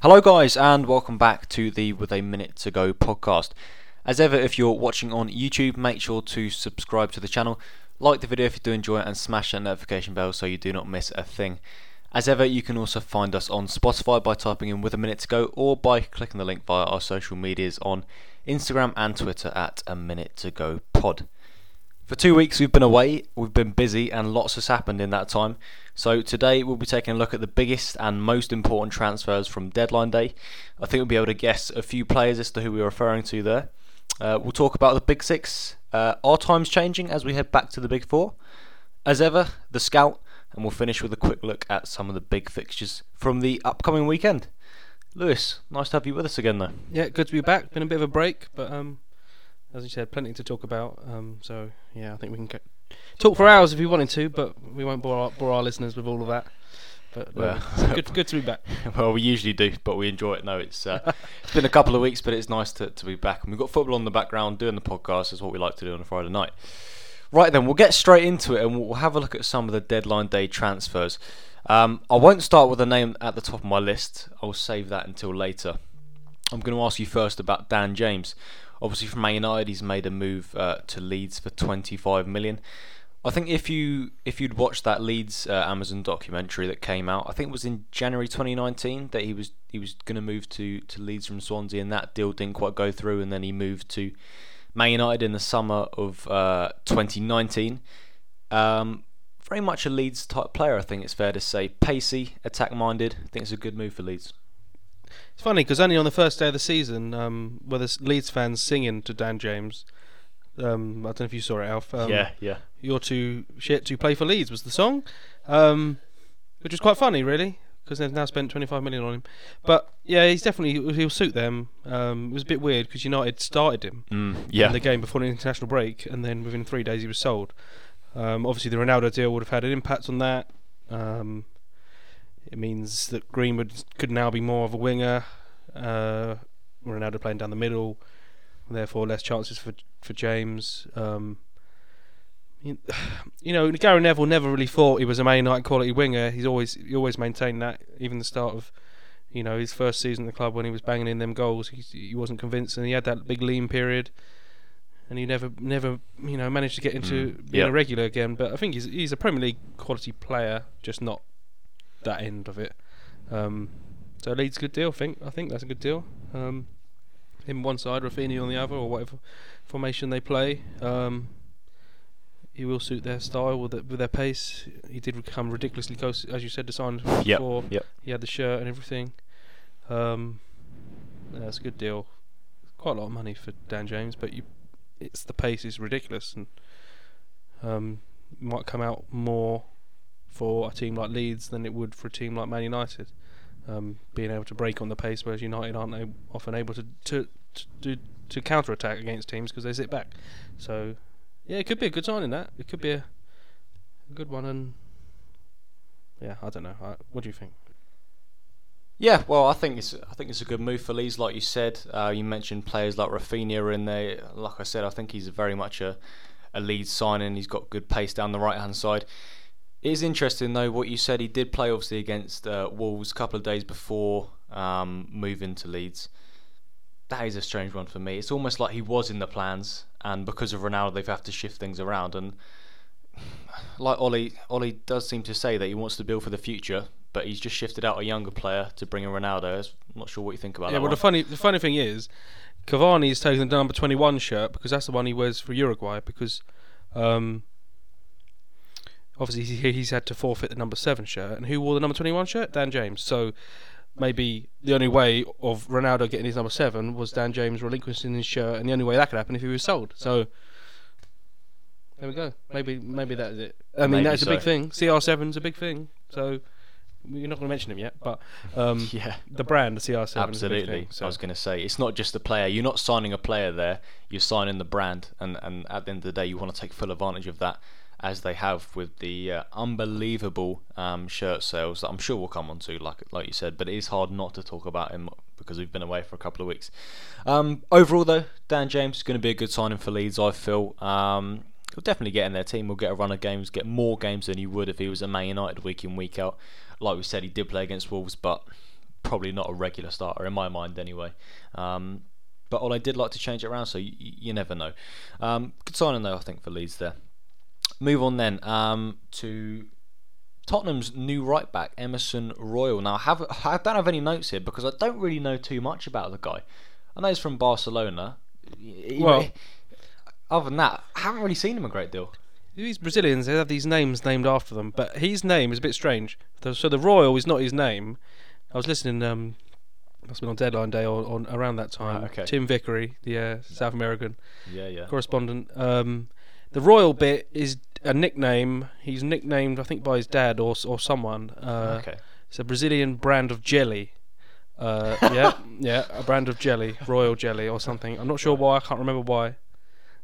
Hello, guys, and welcome back to the With a Minute to Go podcast. As ever, if you're watching on YouTube, make sure to subscribe to the channel, like the video if you do enjoy it, and smash that notification bell so you do not miss a thing. As ever, you can also find us on Spotify by typing in With a Minute to Go or by clicking the link via our social medias on Instagram and Twitter at A Minute to Go Pod. For two weeks we've been away, we've been busy, and lots has happened in that time. So today we'll be taking a look at the biggest and most important transfers from deadline day. I think we'll be able to guess a few players as to who we're referring to there. Uh, we'll talk about the big six. Uh, our time's changing as we head back to the big four. As ever, the scout, and we'll finish with a quick look at some of the big fixtures from the upcoming weekend. Lewis, nice to have you with us again, though. Yeah, good to be back. Been a bit of a break, but um, as you said, plenty to talk about. Um, so yeah, I think we can get, talk for hours if we wanted to, but we won't bore our, bore our listeners with all of that. But uh, Well, good, good to be back. well, we usually do, but we enjoy it. No, it's uh, it's been a couple of weeks, but it's nice to, to be back. And we've got football on the background, doing the podcast is what we like to do on a Friday night. Right then, we'll get straight into it, and we'll have a look at some of the deadline day transfers. Um, I won't start with a name at the top of my list. I'll save that until later. I'm going to ask you first about Dan James. Obviously, from Man United, he's made a move uh, to Leeds for 25 million. I think if you if you'd watched that Leeds uh, Amazon documentary that came out, I think it was in January 2019 that he was he was going to move to to Leeds from Swansea, and that deal didn't quite go through, and then he moved to Man United in the summer of uh, 2019. Um, very much a Leeds type player, I think it's fair to say. Pacey, attack minded. I think it's a good move for Leeds. It's funny because only on the first day of the season, um, were the Leeds fans singing to Dan James. Um, I don't know if you saw it, Alf. Um, yeah, yeah. You're too shit to play for Leeds was the song, um, which was quite funny, really, because they've now spent 25 million on him. But yeah, he's definitely he'll suit them. Um, it was a bit weird because United started him Mm, yeah. in the game before the international break, and then within three days he was sold. Um, obviously, the Ronaldo deal would have had an impact on that. Um, it means that Greenwood could now be more of a winger. Uh, Ronaldo playing down the middle, therefore less chances for for James. Um, you, you know, Gary Neville never really thought he was a Man United quality winger. He's always he always maintained that. Even the start of, you know, his first season at the club when he was banging in them goals, he he wasn't convinced, and he had that big lean period, and he never never you know managed to get into Mm, being yeah. a regular again. But I think he's he's a Premier League quality player, just not that end of it. Um, so Leeds good deal. I think I think that's a good deal. Um, him one side, Raphinha on the other, or whatever formation they play. Um, he will suit their style with, the, with their pace. He did become ridiculously close, as you said, to sign Yep, before. yep. He had the shirt and everything. Um, yeah, a good deal. Quite a lot of money for Dan James, but you, it's the pace is ridiculous, and um, might come out more for a team like Leeds than it would for a team like Man United. Um, being able to break on the pace, whereas United aren't a- often able to to to, to, counter attack against teams because they sit back. So yeah, it could be a good sign in that. It could be a, a good one, and yeah, I don't know. I, what do you think? Yeah, well, I think it's I think it's a good move for Leeds, like you said. Uh, you mentioned players like Raphinha in there. Like I said, I think he's very much a a Leeds signing. He's got good pace down the right hand side. It is interesting though what you said. He did play obviously against uh, Wolves a couple of days before um, moving to Leeds. That is a strange one for me. It's almost like he was in the plans, and because of Ronaldo, they've had to shift things around. And like Ollie, Ollie does seem to say that he wants to build for the future, but he's just shifted out a younger player to bring in Ronaldo. I'm not sure what you think about yeah, that. well, the funny the funny thing is, Cavani's taken the number twenty one shirt because that's the one he wears for Uruguay because, um, obviously he, he's had to forfeit the number seven shirt, and who wore the number twenty one shirt? Dan James. So maybe the only way of Ronaldo getting his number seven was Dan James relinquishing his shirt, and the only way that could happen if he was sold. So. There we go. Maybe maybe that is it. I mean, that's a big thing. CR7's a big thing. So you're not going to mention him yet, but um, yeah, the brand, the CR7, is a big absolutely. thing. So. I was going to say it's not just the player. You're not signing a player there. You're signing the brand, and and at the end of the day, you want to take full advantage of that, as they have with the uh, unbelievable um, shirt sales that I'm sure we'll come on to, like like you said. But it is hard not to talk about him because we've been away for a couple of weeks. Um, overall, though, Dan James is going to be a good signing for Leeds. I feel. Um, he'll definitely get in their team. He'll get a run of games, get more games than he would if he was a Man United week in week out. Like we said, he did play against Wolves, but probably not a regular starter in my mind anyway. Um, but I did like to change it around, so you, you never know. Um, good signing though, I think for Leeds there. Move on then um, to Tottenham's new right back Emerson Royal. Now I have I don't have any notes here because I don't really know too much about the guy. I know he's from Barcelona. Well- other than that, I haven't really seen him a great deal. These Brazilians, they have these names named after them, but his name is a bit strange. So the Royal is not his name. I was listening, um, must have been on deadline day or on around that time. Right, okay. Tim Vickery, the uh, South American Yeah, yeah. correspondent. Um, the Royal bit is a nickname. He's nicknamed, I think, by his dad or or someone. Uh, okay. It's a Brazilian brand of jelly. Uh, yeah, yeah, a brand of jelly, royal jelly or something. I'm not sure why. I can't remember why.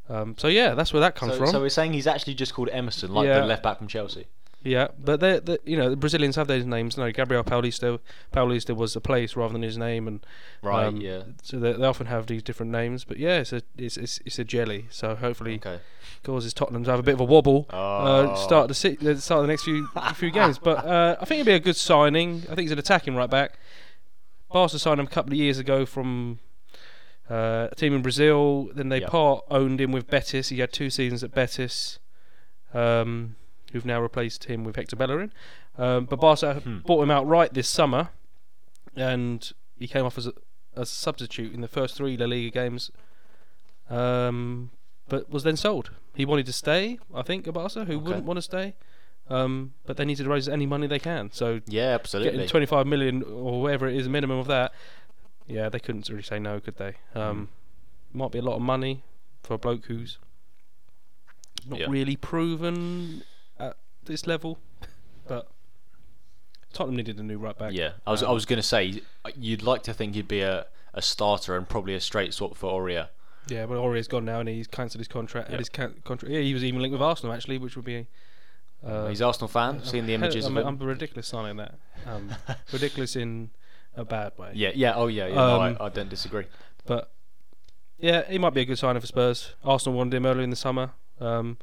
Um, so yeah, that's where that comes So, from. so we're saying he's actually just called Emerson, like Yeah. the left back from Chelsea. Yeah, but they, they, you know, the Brazilians have those names. No, Gabriel Paulista, Paulista was the place rather than his name, and Right. um, yeah. so they, they often have these different names. But yeah, it's a it's it's, it's a jelly. So hopefully Okay. causes Tottenham to have a bit of a wobble. Oh. Uh, start the uh, start the next few few games, but uh, I think it'd be a good signing. I think he's an attacking right back. Barca signed him a couple of years ago from uh, a team in Brazil. Then they Yep. part owned him with Betis. He had two seasons at Betis, um, who've now replaced him with Hector Bellerin. Um, but Barca Hmm. bought him outright this summer, and he came off as a, a substitute in the first three La Liga games. Um, but was then sold. He wanted to stay, I think, at Barca, who Okay. wouldn't want to stay. Um, but they needed to raise any money they can. So Yeah, absolutely. getting 25 million or whatever it is, minimum of that, yeah, they couldn't really say no, could they? Um, Might be a lot of money for a bloke who's not Yeah. really proven this level, but Tottenham needed a new right back. Yeah, I was I Um, was going to say you'd like to think he'd be a, a starter and probably a straight swap for Aurier. Yeah, but Aurier's gone now and he's cancelled his contract. Yeah. His can- contract. Yeah, he was even linked with Arsenal actually, which would be. Uh, He's an Arsenal fan. Seeing the images I'm, of I'm ridiculous signing that. Um, ridiculous in a bad way. Yeah, yeah, oh yeah, yeah. no, Um, I, I don't disagree. But yeah, he might be a good signing for Spurs. Arsenal wanted him earlier in the summer. Um,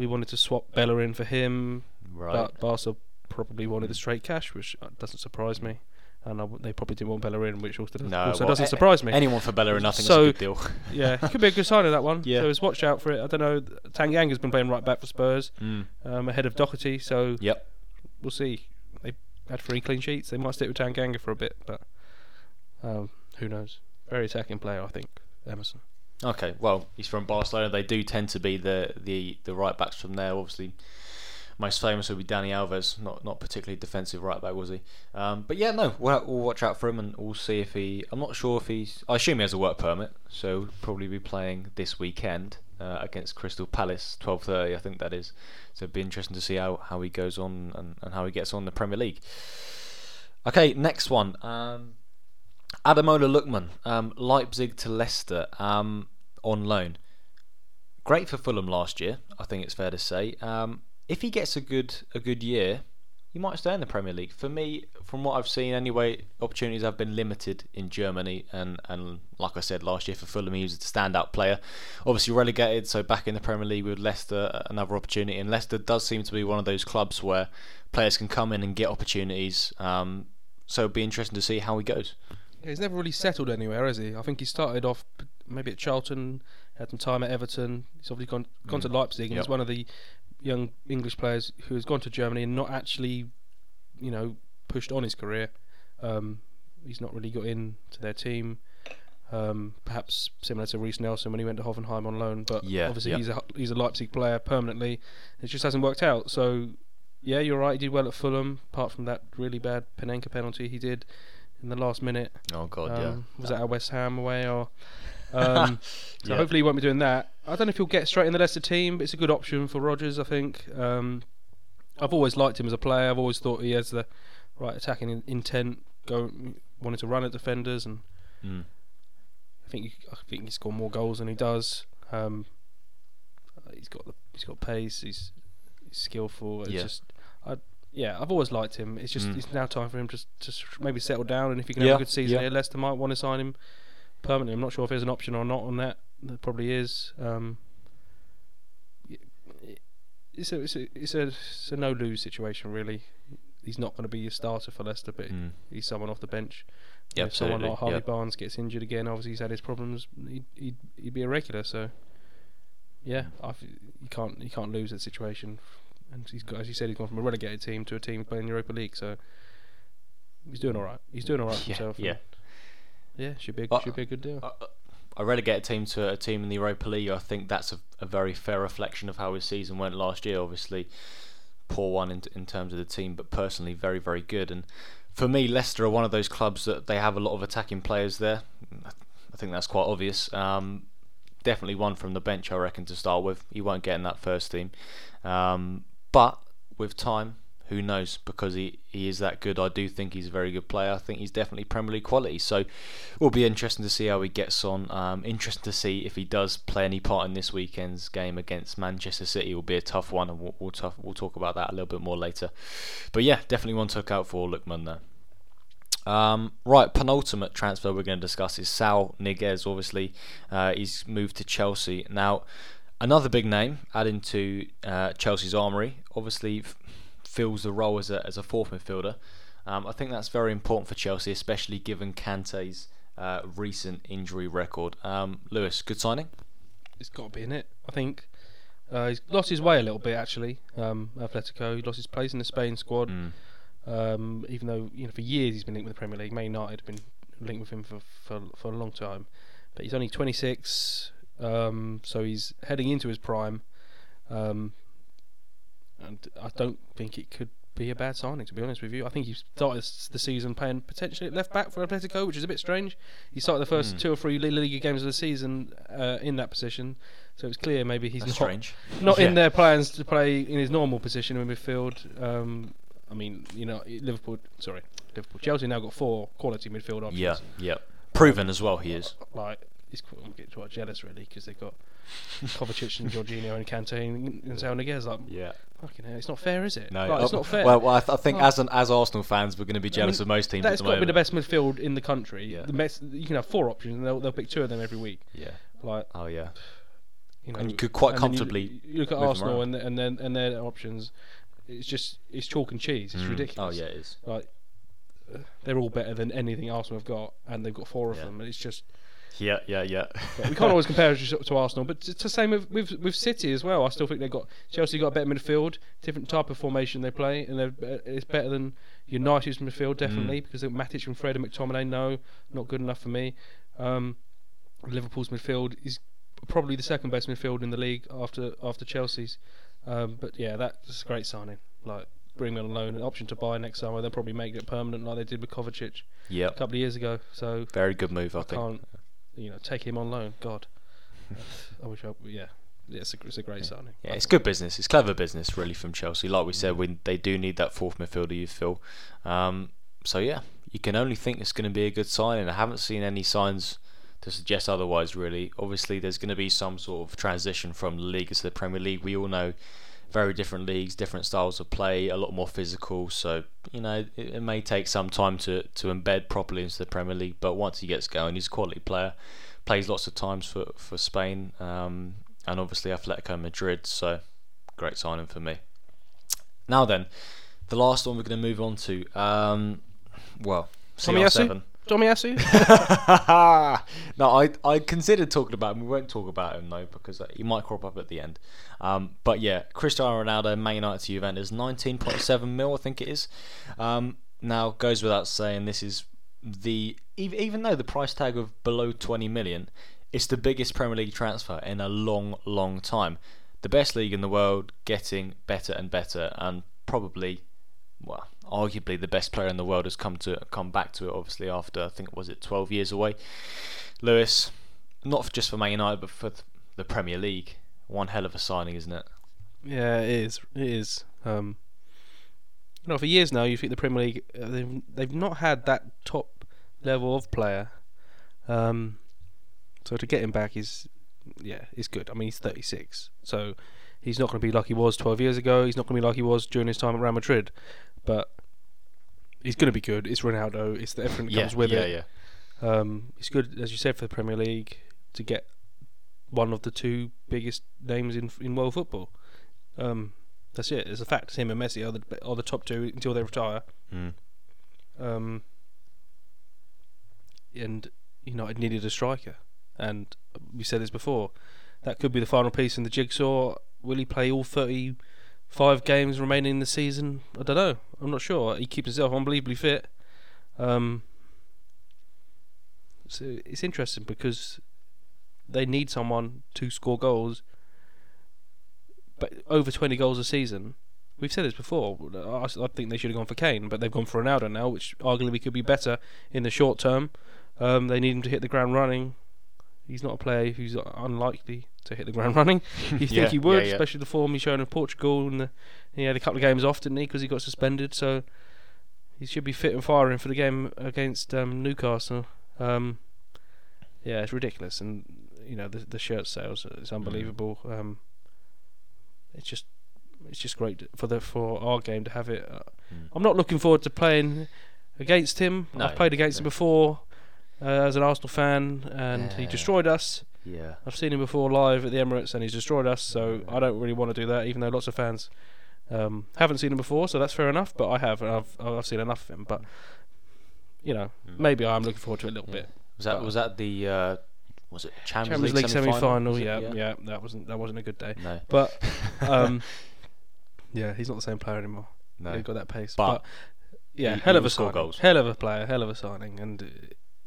we wanted to swap Bellerin for him, Right. but Barca probably wanted the straight cash, which uh, doesn't surprise me. And I they probably didn't want Bellerin, which also, doesn't- no, also well, doesn't a- surprise me. Anyone for Bellerin, I think So- a good deal. yeah, it could be a good signing that one. Yeah. So just watch out for it. I don't know. Tanganga's been playing right back for Spurs Mm. um, ahead of Doherty, so Yep. we'll see. They had three clean sheets. They might stick with Tanganga for a bit, but um, who knows? Very attacking player, I think. Emerson. Okay. Well, he's from Barcelona. They do tend to be the the the right backs from there. Obviously, most famous would be Dani Alves. Not not particularly defensive right back, was he? Um, but yeah, no. We'll, we'll watch out for him and we'll see if he. I'm not sure if he's. I assume he has a work permit, so probably be playing this weekend uh, against Crystal Palace, 12:30, I think that is. So it'd be interesting to see how, how he goes on and, and how he gets on in the Premier League. Okay, next one. Um, Ademola Lookman, um, Leipzig to Leicester um, on loan. Great for Fulham last year, I think it's fair to say. Um, if he gets a good a good year, he might stay in the Premier League. For me, from what I've seen anyway, opportunities have been limited in Germany, and, and like I said last year for Fulham, he was a standout player. Obviously relegated, so back in the Premier League with Leicester, another opportunity. And Leicester does seem to be one of those clubs where players can come in and get opportunities. Um, so it'd be interesting to see how he goes. He's never really settled anywhere, has he? I think he started off maybe at Charlton, had some time at Everton. He's obviously gone gone to Mm. Leipzig, and Yep. he's one of the young English players who has gone to Germany and not actually, you know, pushed on his career. Um, he's not really got into their team. Um, perhaps similar to Reiss Nelson when he went to Hoffenheim on loan, but Yeah, obviously yeah. he's a he's a Leipzig player permanently. It just hasn't worked out. So, yeah, you're right. He did well at Fulham, apart from that really bad Panenka penalty he did in the last minute. Oh God, Um, yeah. Was that at West Ham away or? Um, so Yeah. hopefully he won't be doing that. I don't know if he'll get straight in the Leicester team, but it's a good option for Rodgers. I think. Um, I've always liked him as a player. I've always thought he has the right attacking intent. going wanting to run at defenders, and Mm. I think he, I think he scored more goals than he does. Um, he's got the, he's got pace. He's, he's skillful. It's Yeah. just I, yeah, I've always liked him. It's just Mm. it's now time for him to to maybe settle down. And if he can Yeah, have a good season yeah. here, Leicester might want to sign him permanently. I'm not sure if there's an option or not on that. There probably is. Um, it's a it's a it's a, it's a no lose situation really. he's not going to be a starter for Leicester, but Mm. he's someone off the bench. Yeah, if someone like Harvey yeah. Barnes gets injured again, obviously he's had his problems. He'd he'd, he'd be a regular. So yeah, Mm. I f you can't you can't lose that situation. And he's got, as you said, he's gone from a relegated team to a team playing in the Europa League. So he's doing all right. He's doing all right for Yeah, himself. yeah. Yeah, should be a, But- should be a good deal. I relegate a team to a team in the Europa League, I think that's a, a very fair reflection of how his season went last year. Obviously, poor one in, in terms of the team, but personally very, very good. And for me, Leicester are one of those clubs that they have a lot of attacking players there. I think that's quite obvious. Um, definitely one from the bench, I reckon, to start with. He won't get in that first team. Um, but with time, who knows? Because he, he is that good. I do think he's a very good player. I think he's definitely Premier League quality. So it will be interesting to see how he gets on. Um, interesting to see if he does play any part in this weekend's game against Manchester City. It will be a tough one, and we'll, we'll, tough, we'll talk about that a little bit more later. But yeah, definitely one to look out for, Lookman there. Um, right, penultimate transfer we're going to discuss is Saul Niguez. Obviously, uh, he's moved to Chelsea. Now, another big name adding to uh, Chelsea's armoury. Obviously, fills the role as a, as a fourth midfielder. Um, I think that's very important for Chelsea, especially given Kante's uh, recent injury record. Um, Lewis, good signing. It's got to be in it. I think uh, he's lost his way a little bit actually. Um, Atletico, he lost his place in the Spain squad. Mm. Um, even though you know for years he's been linked with the Premier League, Man United have been linked with him for for, for a long time. But he's only 26, um, so he's heading into his prime. Um, and I don't think it could be a bad signing, to be honest with you. I think he started the season playing potentially at left back for Atletico, which is a bit strange. He started the first Mm. two or three La Liga games of the season uh, in that position, so it's clear maybe he's That's not strange. not Yeah. in their plans to play in his normal position in midfield. Um, I mean, you know, Liverpool. Sorry, Liverpool. Chelsea now got four quality midfield options. Yeah, yeah. Proven as well, he is. Like, it's qu- I'm getting quite jealous really because they've got Kovacic and Jorginho and Kante and, and Saul Niguez. Like, Yeah. fucking hell, it's not fair, is it? No, Like, it's not fair. Well, well I, th- I think Like- as an, as Arsenal fans, we're going to be jealous mean, of most teams at that's the got to be the best midfield in the country. Yeah. The best, you can have four options, and they'll, they'll pick two of them every week. Yeah. Like, Oh yeah. you know, And you could quite and then you- comfortably You, look at Arsenal and and then and their options. It's just it's chalk and cheese. It's Mm. ridiculous. Oh yeah, it is. like uh, they're all better than anything Arsenal have got, and they've got four of Yeah. them. And it's just Yeah, yeah, yeah. we can't always compare to, to Arsenal, but it's the same with, with with City as well. I still think they've got Chelsea got a better midfield, different type of formation they play, and they're, it's better than United's midfield definitely because they've Matic and Fred and McTominay. No, not good enough for me. Um, Liverpool's midfield is probably the second best midfield in the league after after Chelsea's. Um, but yeah, that's a great signing. Like bring me on loan, an option to buy next summer. They'll probably make it permanent like they did with Kovacic a couple of years ago. So Very good move, I I think. can't, you know, take him on loan. God, I wish I, yeah, yeah, it's a, it's a great signing. Yeah, it's good business. It's clever business, really, from Chelsea. Like we said, we, they do need that fourth midfielder, you feel. Um, so yeah, you can only think it's going to be a good signing. I haven't seen any signs to suggest otherwise. Really, obviously, there's going to be some sort of transition from the league to the Premier League. We all know very different leagues, different styles of play, a lot more physical. So you know, it, it may take some time to to embed properly into the Premier League. But once he gets going, he's a quality player. Plays lots of times for for Spain, um, and obviously Atletico Madrid. So great signing for me. Now then, the last one we're going to move on to. Um, well, CR7. Tomiyasu? no, I I considered talking about him. We won't talk about him though because uh, he might crop up at the end. Um, but yeah, Cristiano Ronaldo, Man United to Juventus, nineteen point seven mil, I think it is. Um, now goes without saying, this is the even even though the price tag of below twenty million, it's the biggest Premier League transfer in a long, long time. The best league in the world, getting better and better, and probably well, arguably the best player in the world has come to come back to it. Obviously, after I think was it twelve years away. Lewis, not just for Man United, but for the Premier League. One hell of a signing, isn't it? yeah, it is. It is. Um, you know, for years now, you think the Premier League uh, they've they've not had that top level of player. Um, so to get him back is, yeah, it's good. I mean, he's 36, so he's not going to be like he was 12 years ago. He's not going to be like he was during his time at Real Madrid, but he's going to be good. It's Ronaldo. It's the everything that yeah, comes with yeah, it. yeah. Um, it's good, as you said, for the Premier League to get one of the two biggest names in in world football. Um, That's it. It's a fact. Him and Messi are the are the top two until they retire. Mm. Um, and United needed a striker, and we said this before. That could be the final piece in the jigsaw. Will he play all thirty-five games remaining in the season? I don't know. I'm not sure. He keeps himself unbelievably fit. Um, so it's interesting because they need someone to score goals, but over 20 goals a season. We've said this before. I, I think they should have gone for Kane, but they've gone for Ronaldo now, which arguably could be better in the short term. Um, they need him to hit the ground running. He's not a player who's unlikely to hit the ground running. You think Yeah, he would, yeah, yeah. especially the form he's shown in Portugal, and the, he had a couple of games off, didn't he? Because he got suspended, so he should be fit and firing for the game against um, Newcastle. Um, yeah, it's ridiculous, and you know the the shirt sales is unbelievable. Um, it's just it's just great for the for our game to have it. Uh, Mm. I'm not looking forward to playing against him. No, I've played against him before uh, as an Arsenal fan, and he destroyed us. Yeah. I've seen him before live at the Emirates, and he's destroyed us. So I don't really want to do that, even though lots of fans um, haven't seen him before. So that's fair enough. But I have, and I've I've seen enough of him. But you know, Mm. maybe I am looking forward to it a little Yeah. bit. Was that was that the uh, was it Champions, Champions League semi-final, Was it? yeah, yeah, that wasn't that wasn't a good day. No. But um, yeah, he's not the same player anymore. No. He's got that pace. But But, yeah, he- hell he of a score signing. goals. Hell of a player, hell of a signing, and uh,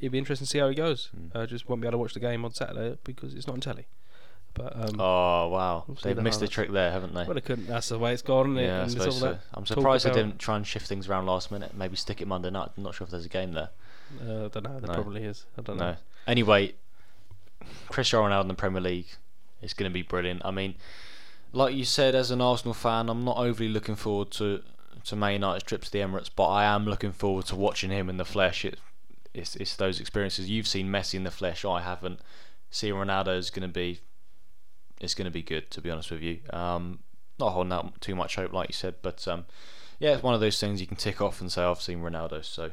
it'd be interesting to see how he goes. Mm. I just won't be able to watch the game on Saturday because it's not on telly. But um, Oh wow, We'll they've the missed the trick there, haven't they? well, they couldn't. That's the way it's gone. It? yeah, I and it's suppose all so. that I'm surprised they didn't try and shift things around last minute. Maybe stick it Monday night. I'm not sure if there's a game there. Uh, I don't know. There No. probably is. I don't No. know. Anyway, Cristiano Ronaldo in the Premier League is going to be brilliant. I mean, like you said, as an Arsenal fan, I'm not overly looking forward to to Man United's trip to the Emirates, but I am looking forward to watching him in the flesh. It, it's it's those experiences. You've seen Messi in the flesh. I haven't. Seeing Ronaldo is going to be it's going to be good. To be honest with you, um, not holding out too much hope, like you said, but um, yeah, it's one of those things you can tick off and say I've seen Ronaldo. So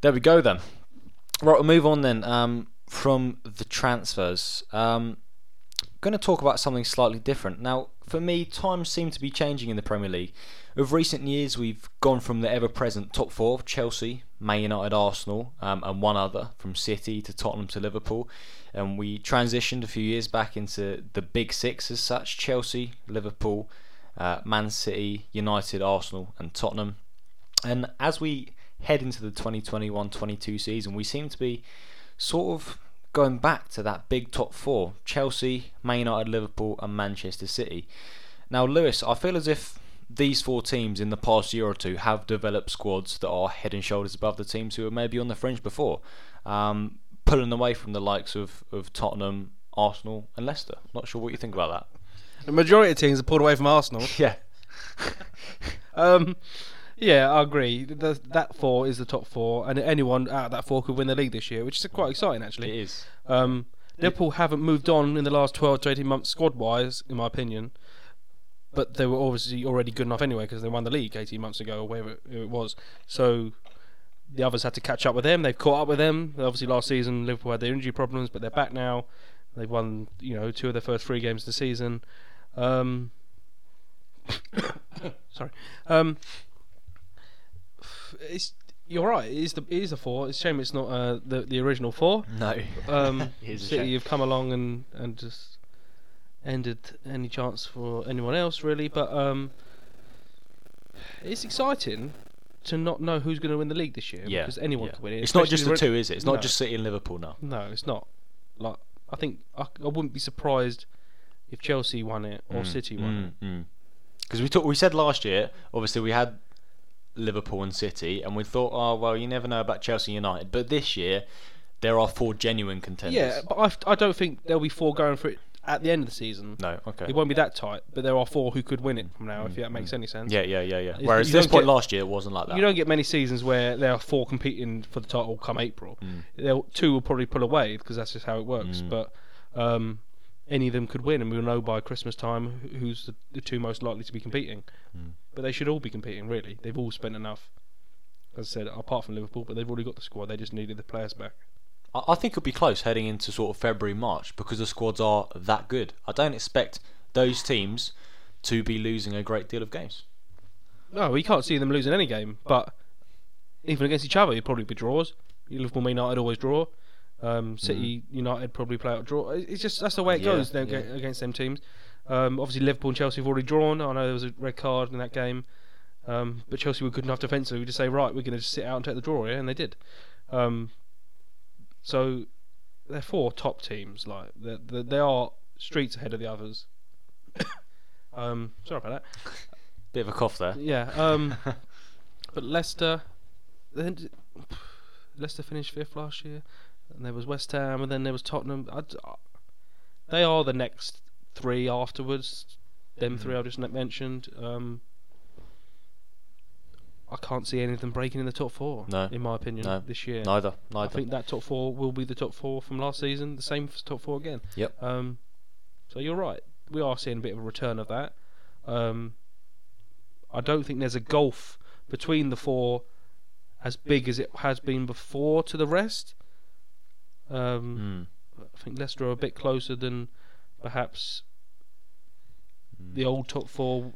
there we go then. Right, we'll move on then. Um, from the transfers, um, going to talk about something slightly different. Now, for me, times seem to be changing in the Premier League. Of recent years, we've gone from the ever-present top four: Chelsea, Man United, Arsenal, um, and one other from City to Tottenham to Liverpool. And we transitioned a few years back into the big six as such: Chelsea, Liverpool, uh, Man City, United, Arsenal, and Tottenham. And as we head into the 2021-22 season, we seem to be sort of going back to that big top four: Chelsea, Man United, Liverpool, and Manchester City. Now, Lewis, I feel as if these four teams in the past year or two have developed squads that are head and shoulders above the teams who were maybe on the fringe before, um, pulling away from the likes of, of Tottenham, Arsenal, and Leicester. Not sure what you think about that. The majority of teams are pulled away from Arsenal. Yeah. Um, yeah, I agree. The, that four is the top four, and anyone out of that four could win the league this year, which is quite exciting It actually. is. Um, Liverpool haven't moved on in the last 12 to 18 months squad wise, in my opinion. But they were obviously already good enough anyway because they won the league 18 months ago or wherever it was. So the others had to catch up with them. They've caught up with them. Obviously, last season Liverpool had their injury problems, but they're back now. They've won, you know, two of their first three games of the season. Um, sorry. Um, it's you're right. It is the it is the four. It's a shame it's not uh, the the original four. No. Um, It is a City have come along and, and just ended any chance for anyone else really. But um, it's exciting to not know who's going to win the league this year Yeah, because anyone yeah. can win it. It's not just the re- two, is it? It's not No. just City and Liverpool now. No, it's not. Like I think I, I wouldn't be surprised if Chelsea won it or Mm, City won it. Because we talked, we said last year, obviously we had Liverpool and City, and we thought, oh well, you never know about Chelsea United. But this year, there are four genuine contenders. Yeah, but I, I don't think there'll be four going for it at the end of the season. No. Okay. It won't be that tight, but there are four who could win it from now, if Mm, that makes mm. any sense. Yeah, yeah, yeah, yeah. It's- Whereas you this don't point get- last year, it wasn't like that. You don't get many seasons where there are four competing for the title come April. Mm. Two will probably pull away because that's just how it works. But um, any of them could win, and we'll know by Christmas time wh- who's the, the two most likely to be competing. But they should all be competing, really. They've all spent enough. As I said, apart from Liverpool, but they've already got the squad. They just needed the players back. I, think it'll be close heading into sort of February, March because the squads are that good. I don't expect those teams to be losing a great deal of games. No, we can't see them losing any game. But even against each other, it'd probably be draws. Liverpool, United always draw. Um, City, United probably play out draw. It's just that's the way it Mm. Yeah, goes yeah. against them teams. Um, obviously, Liverpool and Chelsea have already drawn. I know there was a red card in that game, um, but Chelsea were good enough defensively to say, right, we're going to just sit out and take the draw here, and they did. Um, so they're four top teams. Like they they they are streets ahead of the others. um, sorry about that. Bit of a cough there. Yeah. Um, but Leicester, then Leicester finished fifth last year, and there was West Ham, and then there was Tottenham. I they are the next three afterwards. Them three I just n- mentioned. Um, I can't see any of them breaking in the top four. No. in my opinion, No. this year. Neither, neither. I think that top four will be the top four from last season. The same top four again. Yep. Um, so you're right. We are seeing a bit of a return of that. Um, I don't think there's a gulf between the four as big as it has been before to the rest. Um, Mm. I think Leicester are a bit closer than perhaps the old top four Mm.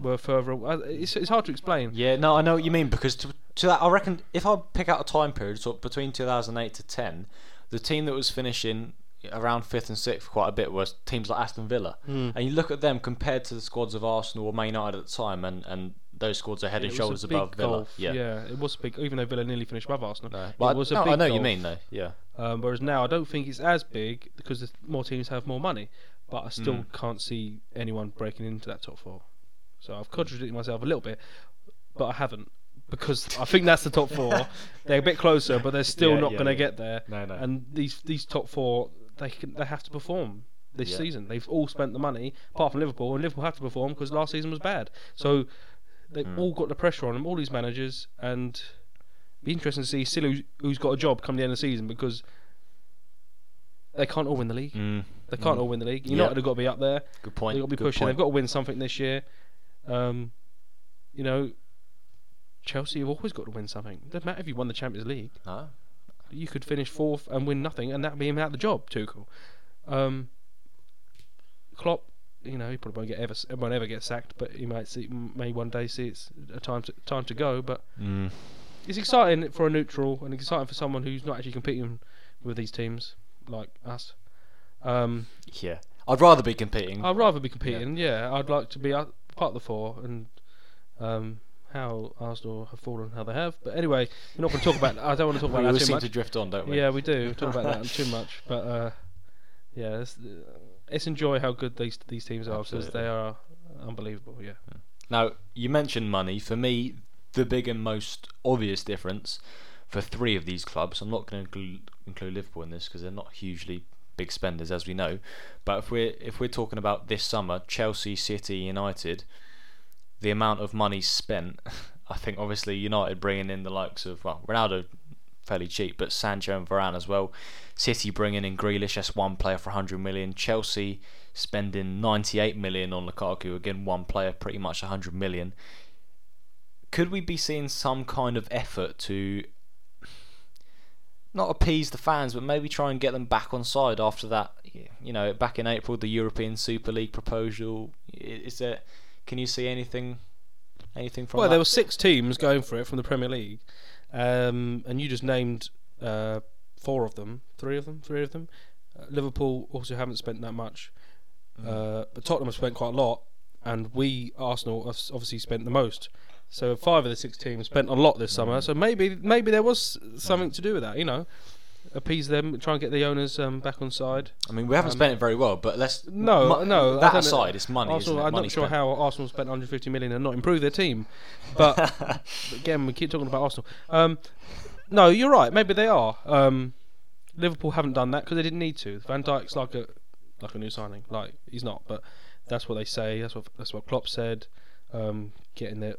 Were further. aw- uh, It's, it's hard to explain. Yeah, no, I know what you mean because to, to that, I reckon if I pick out a time period, sort of between 2008 to 10, the team that was finishing around fifth and sixth quite a bit was teams like Aston Villa, Mm. and you look at them compared to the squads of Arsenal or Man United at the time, and, and those squads are head and shoulders above Villa. gulf, Yeah, it was a big. Even though Villa nearly finished above Arsenal, No. it But was a no, big I know what you mean though. Yeah, Um, whereas now I don't think it's as big because more teams have more money, but I still Mm. can't see anyone breaking into that top four. So I've contradicted myself a little bit, but I haven't because I think that's the top four. they're a bit closer, but they're still Yeah, not yeah, going to yeah. get there. no, no. And these these top four, they can, they have to perform this season. They've all spent the money, apart from Liverpool, and Liverpool have to perform because last season was bad. So they've Mm. all got the pressure on them, all these managers, and it'd be interesting to see still who's, who's got a job come the end of the season because they can't all win the league. Mm. They can't Mm. all win the league. United have got to be up there. Good point. They've got to be good pushing. point. They've got to win something this year. Um, you know, Chelsea have always got to win something. It doesn't matter if you won the Champions League. No. You could finish fourth and win nothing, and that'd be him out the job. Tuchel. Um, Klopp, you know, he probably won't get ever won't ever get sacked, but he might see may one day see it's a time to time to go. But Mm. it's exciting for a neutral and exciting for someone who's not actually competing with these teams like us. Um, Yeah, I'd rather be competing. I'd rather be competing. Yeah, I'd like to be out- part of the four and um, how Arsenal have fallen, how they have. But anyway, we're not going to talk about. I don't want to talk about always that too seem much. to drift on, don't we? Yeah, we do talk about that too much. But uh, yeah, let's, let's enjoy how good these these teams are because they are unbelievable. Yeah. Now, you mentioned money. For me, the big and most obvious difference for three of these clubs, I'm not going to include, include Liverpool in this because they're not hugely big spenders, as we know. But if we're if we're talking about this summer, Chelsea, City, United, the amount of money spent, I think obviously United bringing in the likes of well, Ronaldo, fairly cheap, but Sancho and Varane as well. City bringing in Grealish, that's one player for 100 million. Chelsea spending 98 million on Lukaku, again one player, pretty much 100 million. Could we be seeing some kind of effort to not appease the fans, but maybe try and get them back on side after that? You know, back in April, the European Super League proposal. Is there? Can you see anything? Anything from Well, that? there were six teams going for it from the Premier League, um, and you just named uh, four of them, three of them, three of them. Uh, Liverpool also haven't spent that much, uh, but Tottenham have spent quite a lot, and we Arsenal have obviously spent the most. So five of the six teams spent a lot this summer. So maybe maybe there was something to do with that. You know, appease them, try and get the owners um, back on side. I mean, we haven't um, spent it very well, but let's No, no, That know. aside, it's money. Arsenal, it? I'm Money not sure spent. how Arsenal spent 150 million and not improved their team, but again, we keep talking about Arsenal. Um, no, you're right. Maybe they are. Um, Liverpool haven't done that because they didn't need to. Van Dijk's like a like a new signing. Like he's not, but that's what they say. That's what that's what Klopp said. Um, getting their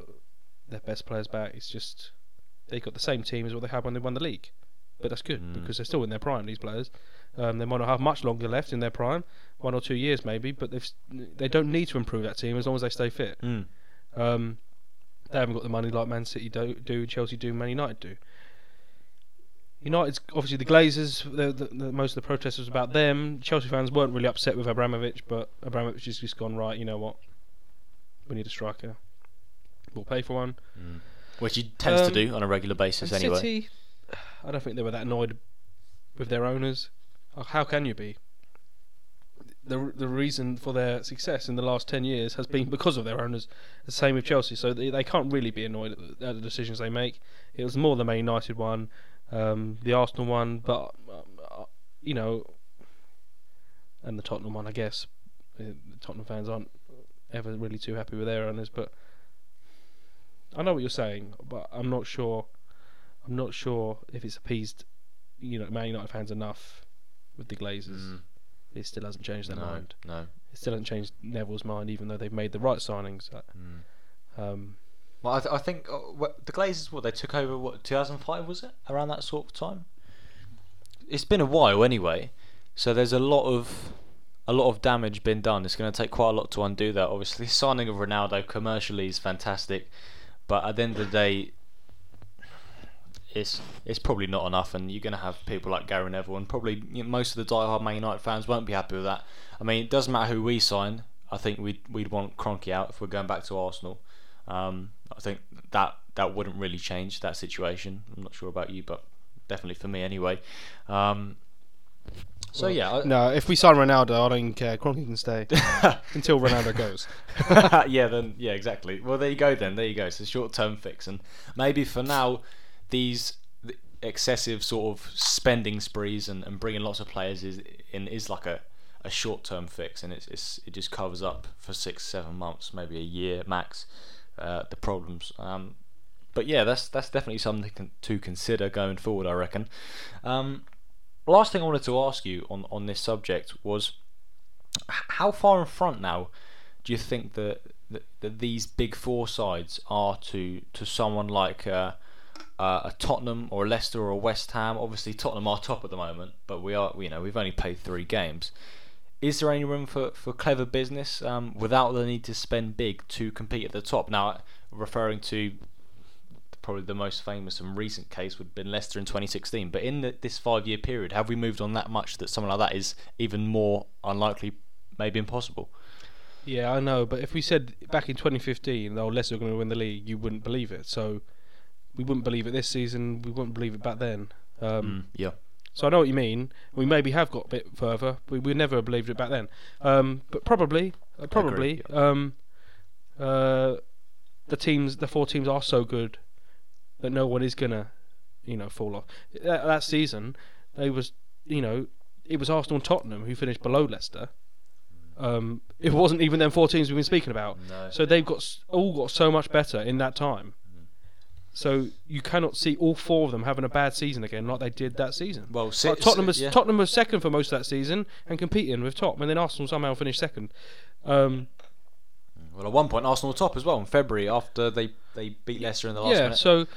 their best players back. It's just they got the same team as what they had when they won the league, but that's good Mm. because they're still in their prime. These players. Um, they might not have much longer left in their prime, one or two years maybe, but they've they don't need to improve that team as long as they stay fit. Mm. Um, they haven't got the money like Man City do, do Chelsea do, Man United do. United's obviously the Glazers. The, the, the, most of the protest was about them. Chelsea fans weren't really upset with Abramovich, but Abramovich has just gone right. You know what? We need a striker. We'll pay for one. Mm. Which he tends to Um, do on a regular basis anyway. City, I don't think they were that annoyed with their owners. How can you be? The the reason for their success in the last ten years has been because of their owners. The same with Chelsea, so they, they can't really be annoyed at the, at the decisions they make. It was more the Man United one, um, the Arsenal one, but um, you know, and the Tottenham one, I guess. Uh, Tottenham fans aren't ever really too happy with their owners, but I know what you're saying, but I'm not sure. I'm not sure if it's appeased, you know, Man United fans enough with the Glazers. Mm. It still hasn't changed their no, mind. no. It still hasn't changed Neville's mind, even though they've made the right signings. Uh, Mm. Um, Well, I, th- I think uh, what, the Glazers, what they took over, what 2005 was it? Around that sort of time. It's been a while anyway, so there's a lot of a lot of damage been done. It's going to take quite a lot to undo that. Obviously, signing of Ronaldo commercially is fantastic, but at the end of the day, it's it's probably not enough, and you're going to have people like Gary Neville, and probably you know, most of the diehard Man United fans won't be happy with that. I mean, it doesn't matter who we sign. I think we'd we'd want Kroenke out if we're going back to Arsenal. Um, I think that that wouldn't really change that situation. I'm not sure about you, but definitely for me anyway. Um, so Well, yeah, I- no, if we sign Ronaldo, I don't care. Kroenke can stay until Ronaldo goes. yeah, then yeah, exactly. Well, there you go. Then there you go. It's a short-term fix, and maybe for now, these excessive sort of spending sprees and, and bringing lots of players is in is like a, a short-term fix, and it's, it's it just covers up for six, seven months, maybe a year max, uh, the problems. Um, but yeah, that's that's definitely something to consider going forward. I reckon. Um, last thing I wanted to ask you on on this subject was how far in front now do you think that, that, these big four sides are to to someone like uh, uh, a Tottenham or a Leicester or a West Ham? Obviously, Tottenham are top at the moment, but we are you know we've only played three games. Is there any room for, for clever business um, without the need to spend big to compete at the top? Now, referring to probably the most famous and recent case would have been Leicester in 2016. But in the, this five-year period, have we moved on that much that someone like that is even more unlikely, maybe impossible? Yeah, I know, but if we said back in 2015, oh, Leicester are going to win the league, you wouldn't believe it. So we wouldn't believe it this season. We wouldn't believe it back then. Um, Mm, yeah. So I know what you mean. We maybe have got a bit further. We we never believed it back then. Um, but probably, uh, probably, um, uh, the teams, the four teams are so good that no one is gonna, you know, fall off. That, that season, they was, you know, it was Arsenal and Tottenham who finished below Leicester. Um, it wasn't even them four teams we've been speaking about. No. So they've got all got so much better in that time. So you cannot see all four of them having a bad season again like they did that season. well, Like, si- Tottenham was yeah. Tottenham was second for most of that season and competing with top, and then Arsenal somehow finished second. Um, Well, at one point, Arsenal were top as well in February after they, they beat Leicester in the last yeah, minute. so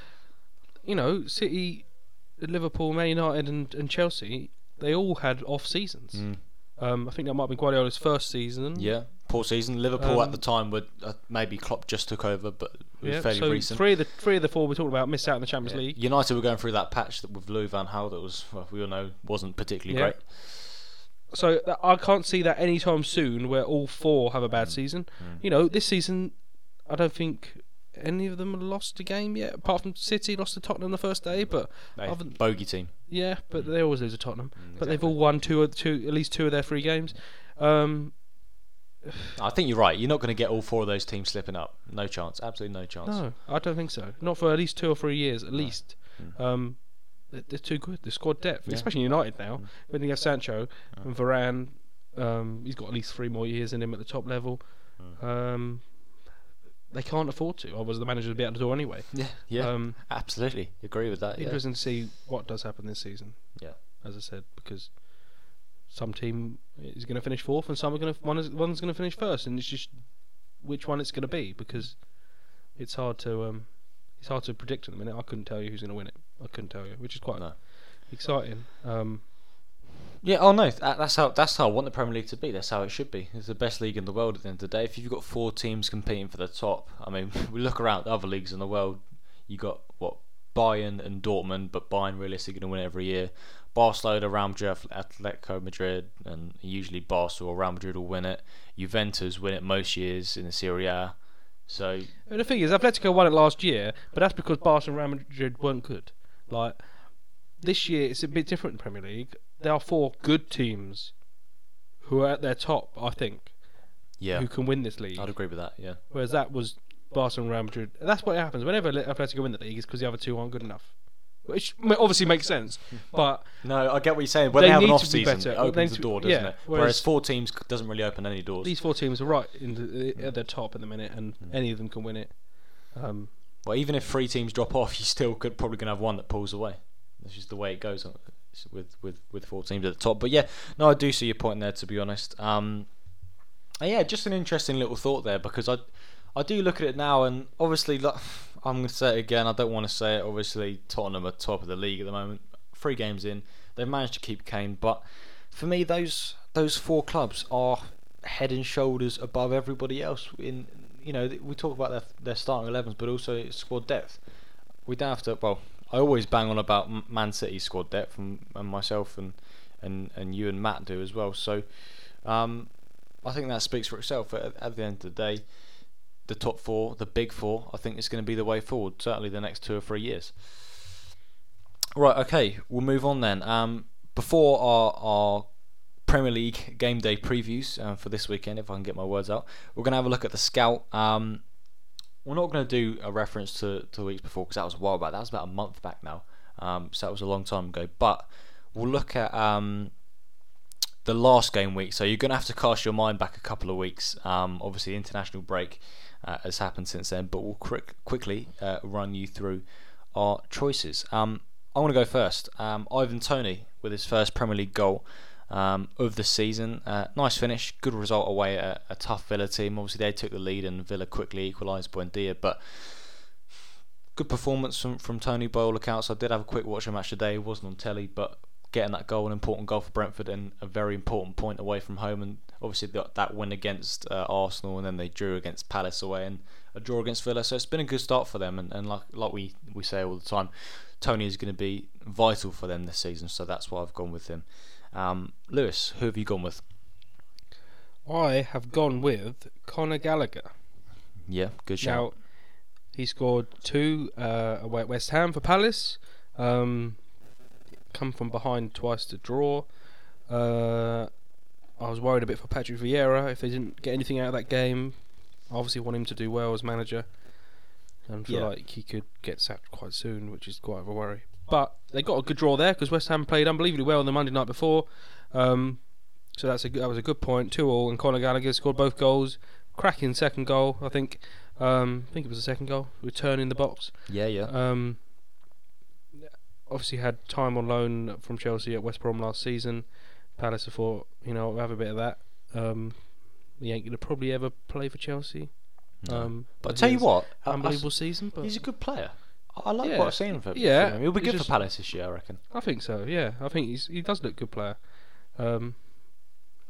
you know, City, Liverpool, Man United, and, and Chelsea, they all had off seasons. Mm. Um, I think that might be Guardiola's first season. Yeah, poor season. Liverpool at Um, the time would uh, maybe Klopp just took over, but it was yeah. fairly So recent. three of the three of the four we talked about missed out in the Champions Yeah. League. United were going through that patch that with Louis van Gaal that was, well, we all know, wasn't particularly Yeah. great. So that, I can't see that anytime soon where all four have a bad season. Mm. You know, this season, I don't think any of them have lost a game yet, apart from City lost to Tottenham the first day. But They, Other than- bogey team. yeah, but they always lose to Tottenham. Mm, But they've all won two, of- two, at least two of their three games. Um, I think you're right. You're not going to get all four of those teams slipping up. No chance. Absolutely no chance. no, I don't think so. Not for at least two or three years, at least. Mm. Um, they're, they're too good. The squad depth, Yeah. especially United now. Mm. When you have Sancho Mm. and Varane, um, he's got at least three more years in him at the top level. Mm. Um, they can't afford to, otherwise the manager would be able to do anyway. Yeah, yeah, Um, absolutely. Agree with that. Yeah. Interesting to see what does happen this season. Yeah. As I said, because some team is going to finish fourth, and some are going to one is one's going to finish first, and it's just which one it's going to be because it's hard to um it's hard to predict at the minute. I couldn't tell you who's going to win it. I couldn't tell you, which is quite No. exciting. Um, Yeah, oh no, that, that's how that's how I want the Premier League to be. That's how it should be. It's the best league in the world at the end of the day. If you've got four teams competing for the top, I mean, we look around the other leagues in the world. You got what Bayern and Dortmund, but Bayern realistically going to win every year. Barcelona, Real Madrid, Atletico Madrid, and usually Barca or Real Madrid will win it. Juventus win it most years in the Serie A. So the thing is, Atletico won it last year, but that's because Barca and Real Madrid weren't good. Like this year, it's a bit different in the Premier League. There are four good teams who are at their top, I think, yeah, who can win this league. I'd agree with that. Yeah, Whereas that was Barca and Real Madrid. That's what happens whenever Atletico win the league is because the other two aren't good enough. Which obviously makes sense, but no, I get what you're saying. When They they, have an need off to be season, better. it Well, they opens need the door, doesn't yeah, it? whereas- Whereas four teams doesn't really open any doors. these four teams are right in the, at their top at the minute, and Mm. any of them can win it. Um, Well, even if three teams drop off, you still could probably gonna have one that pulls away. That's just the way it goes uh, with with with four teams at the top. But yeah, no, I do see your point there. To be honest, um, yeah, just an interesting little thought there because I I do look at it now, and obviously, like, I'm gonna say it again. I don't want to say it. Obviously, Tottenham are top of the league at the moment. Three games in, they've managed to keep Kane, but for me, those those four clubs are head and shoulders above everybody else. In you know, we talk about their their starting 11s, but also squad depth. We don't have to. Well, I always bang on about Man City's squad depth, and, and myself and, and and you and Matt do as well. So, um, I think that speaks for itself. At, at the end of the day, the top four, the big four, I think is going to be the way forward. Certainly, the next two or three years. Right. Okay. We'll move on then. Um, before our our Premier League game day previews uh, for this weekend, if I can get my words out, we're going to have a look at the scout. Um, we're not going to do a reference to, to the weeks before because that was a while back. That was about a month back now. Um, so that was a long time ago. But we'll look at um, the last game week. So you're going to have to cast your mind back a couple of weeks. Um, obviously, international break uh, has happened since then, but we'll quick, quickly uh, run you through our choices. Um, I want to go first. Um, Ivan Toney with his first Premier League goal um, of the season. Uh, nice finish, good result away at a, tough Villa team. Obviously, they took the lead and Villa quickly equalised Buendia, but good performance from, from Toney by accounts. I did have a quick watch of match today. It wasn't on telly, but getting that goal, an important goal for Brentford, and a very important point away from home. And obviously that, that win against uh, Arsenal, and then they drew against Palace away, and a draw against Villa. So it's been a good start for them. And, and like like we, we say all the time, Toney is going to be vital for them this season. So that's why I've gone with him. Um, Lewis, who have you gone with? I have gone with Conor Gallagher. Yeah, good shout. Now, he scored two uh, away at West Ham for Palace. Um, come from behind twice to draw. Uh, I was worried a bit for Patrick Vieira if they didn't get anything out of that game. I obviously want him to do well as manager, and feel Yeah. like he could get sacked quite soon, which is quite of a worry. But they got a good draw there because West Ham played unbelievably well on the Monday night before. Um, so that's a good, that was a good point. Two all, and Conor Gallagher scored both goals. Cracking second goal, I think. Um, I think it was the second goal. Return in the box. Yeah, yeah. Um, obviously had time on loan from Chelsea at West Brom last season. Palace have thought, you know, we'll have a bit of that. Um, he ain't gonna probably ever play for Chelsea. No. Um, but I tell you what, I- I- unbelievable season. But he's a good player. I like Yeah. what I've seen from, Yeah, from him. He'll be he's good just- for Palace this year, I reckon. I think so. Yeah, I think he's he does look good player. Um,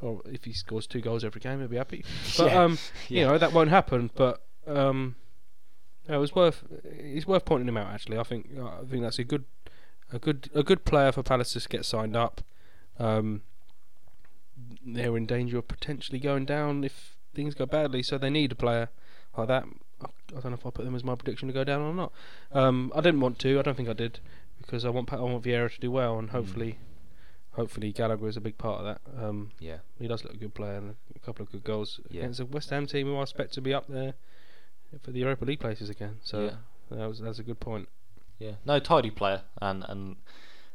or if he scores two goals every game, he'll be happy. But Yeah. um, you Yeah. know that won't happen. But um, it was worth it's worth pointing him out. Actually, I think I think that's a good a good a good player for Palace to get signed up. Um, they're in danger of potentially going down if things go badly, so they need a player like that. I, I don't know if I put them as my prediction to go down or not. Um, I didn't want to. I don't think I did because I want I want Vieira to do well, and Mm. hopefully, hopefully Gallagher is a big part of that. Um, Yeah. he does look a good player and a couple of good goals Yeah. against a West Ham team who I expect to be up there for the Europa League places again. So Yeah. that was that's a good point. Yeah, no, tidy player, and and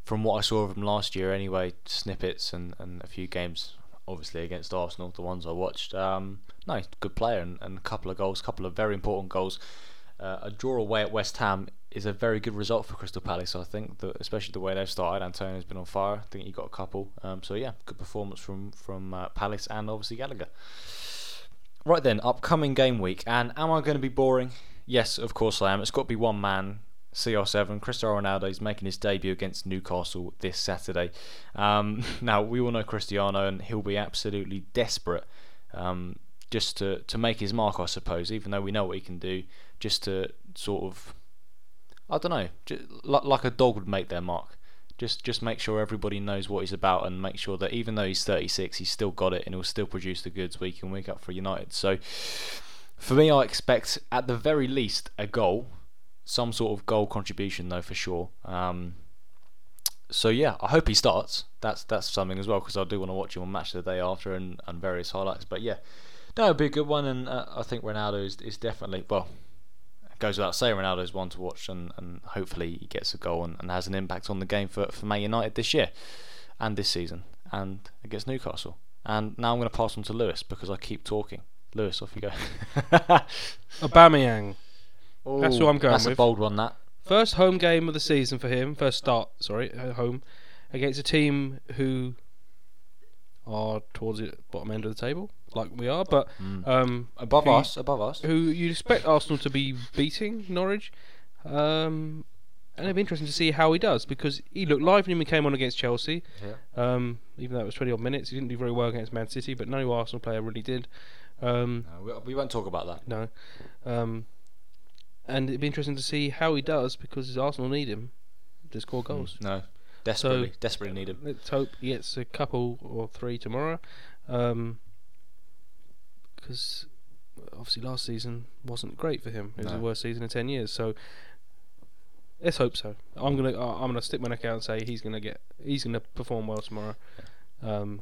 from what I saw of him last year, anyway, snippets and, and a few games, obviously against Arsenal, the ones I watched. Um, good player, and, and a couple of goals, couple of very important goals. Uh, a draw away at West Ham is a very good result for Crystal Palace. I think, that especially the way they've started. Antonio's been on fire. I think he got a couple. Um, so yeah, good performance from from uh, Palace and obviously Gallagher. Right then, upcoming game week, and am I going to be boring? Yes, of course I am. It's got to be one man CR7, Cristiano Ronaldo is making his debut against Newcastle this Saturday. Um, now we all know Cristiano, and he'll be absolutely desperate um, just to to make his mark, I suppose. Even though we know what he can do, just to sort of, I don't know, just, like, a dog would make their mark. Just just make sure everybody knows what he's about, and make sure that even though he's 36, he's still got it, and he'll still produce the goods week in week out for United. So. For me, I expect at the very least a goal, some sort of goal contribution though for sure. Um, so yeah, I hope he starts. That's that's something as well because I do want to watch him on match the day after and, and various highlights. But yeah, that would be a good one, and uh, I think Ronaldo is, is definitely well. It goes without saying, Ronaldo is one to watch, and, and hopefully he gets a goal and, and has an impact on the game for for Man United this year, and this season, and against Newcastle. And now I'm going to pass on to Lewis because I keep talking. Lewis, off you go. Aubameyang. That's what I'm going That's a bold one. That First home game of the season for him. First start, sorry, at home against a team who are towards the bottom end of the table, like we are, but um, above who- us, above us. who you'd expect Arsenal to be beating Norwich. Um, and it'd be interesting to see how he does because he looked lively when he came on against Chelsea. Yeah. Um, even though it was 20 odd minutes, he didn't do very well against Man City, but no Arsenal player really did. Um, No, we, we won't talk about that. no. Um, and it'd be interesting to see how he does because Arsenal need him to score goals. No, desperately, desperately need him. Let's hope he gets a couple or three tomorrow. Um, because obviously last season wasn't great for him. It was No. the worst season in 10 years. So let's hope so. I'm going to I'm to stick my neck out and say he's going to get he's to perform well tomorrow. Um,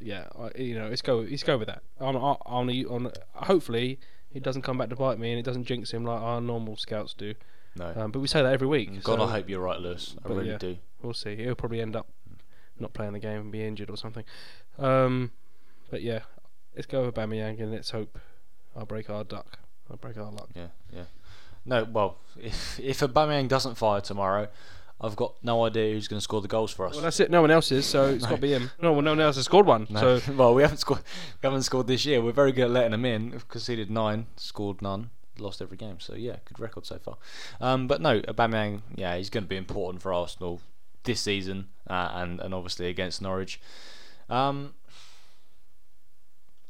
yeah, I, you know, let's go. Let's go with that. On, on, on, on, hopefully, it doesn't come back to bite me and it doesn't jinx him like our normal scouts do. No. Um, but we say that every week. God, so I hope you're right, Lewis. I really yeah. do. We'll see. He'll probably end up not playing the game and be injured or something. Um, but yeah, let's go with Bamiyang and let's hope I'll break our duck. I'll break our luck. Yeah, yeah. No, well, if if Aubameyang doesn't fire tomorrow, I've got no idea who's going to score the goals for us. Well, that's it. No one else is, so it's No. got to be him. No, well, no one else has scored one. No. So well, we haven't scored. We haven't scored this year. We're very good at letting them in. We've conceded nine, scored none, lost every game. So yeah, good record so far. Um, but no, Aubameyang, yeah, he's going to be important for Arsenal this season, uh, and and obviously against Norwich. Um,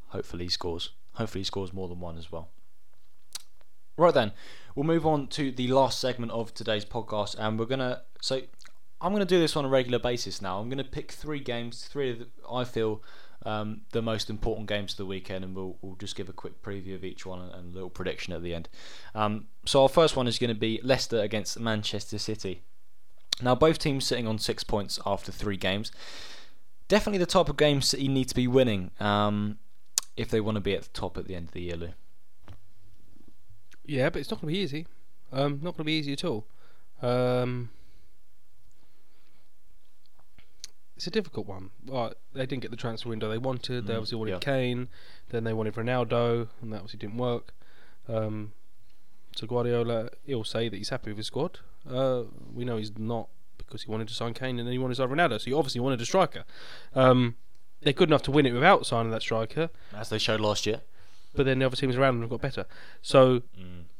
hopefully he scores. Hopefully he scores more than one as well. Right then, we'll move on to the last segment of today's podcast, and we're gonna. So, I'm gonna do this on a regular basis now. I'm gonna pick three games, three I feel um, the most important games of the weekend, and we'll we'll just give a quick preview of each one and, and a little prediction at the end. Um, so our first one is going to be Leicester against Manchester City. Now, both teams sitting on six points after three games. Definitely the type of game you need to be winning um, if they want to be at the top at the end of the year, Lou. Yeah, but it's not going to be easy. Um, not going to be easy at all. Um, it's a difficult one. Well, they didn't get the transfer window they wanted. They Mm, obviously wanted yeah. Kane. Then they wanted Ronaldo, and that obviously didn't work. Um, so Guardiola, he'll say that he's happy with his squad. Uh, we know he's not because he wanted to sign Kane and then he wanted to sign Ronaldo. So he obviously wanted a striker. Um, they're good enough to win it without signing that striker, As they showed last year. But then the other teams around them have got better. So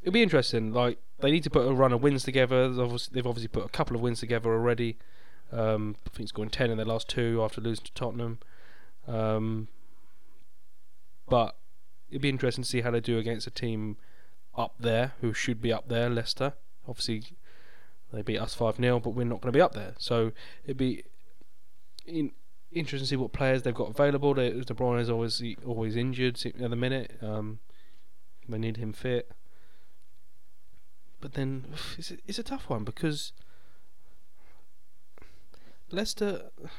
it'll be interesting. Like they need to put a run of wins together. There's obviously, they've obviously put a couple of wins together already. Um, I think it's going ten in their last two after losing to Tottenham. Um, but it'd be interesting to see how they do against a team up there who should be up there, Leicester. Obviously, they beat us five 0 but we're not going to be up there. So it'd be in, interesting to see what players they've got available. They, De Bruyne is always always injured at the minute. Um, they need him fit. But then it's a, it's a tough one because Leicester.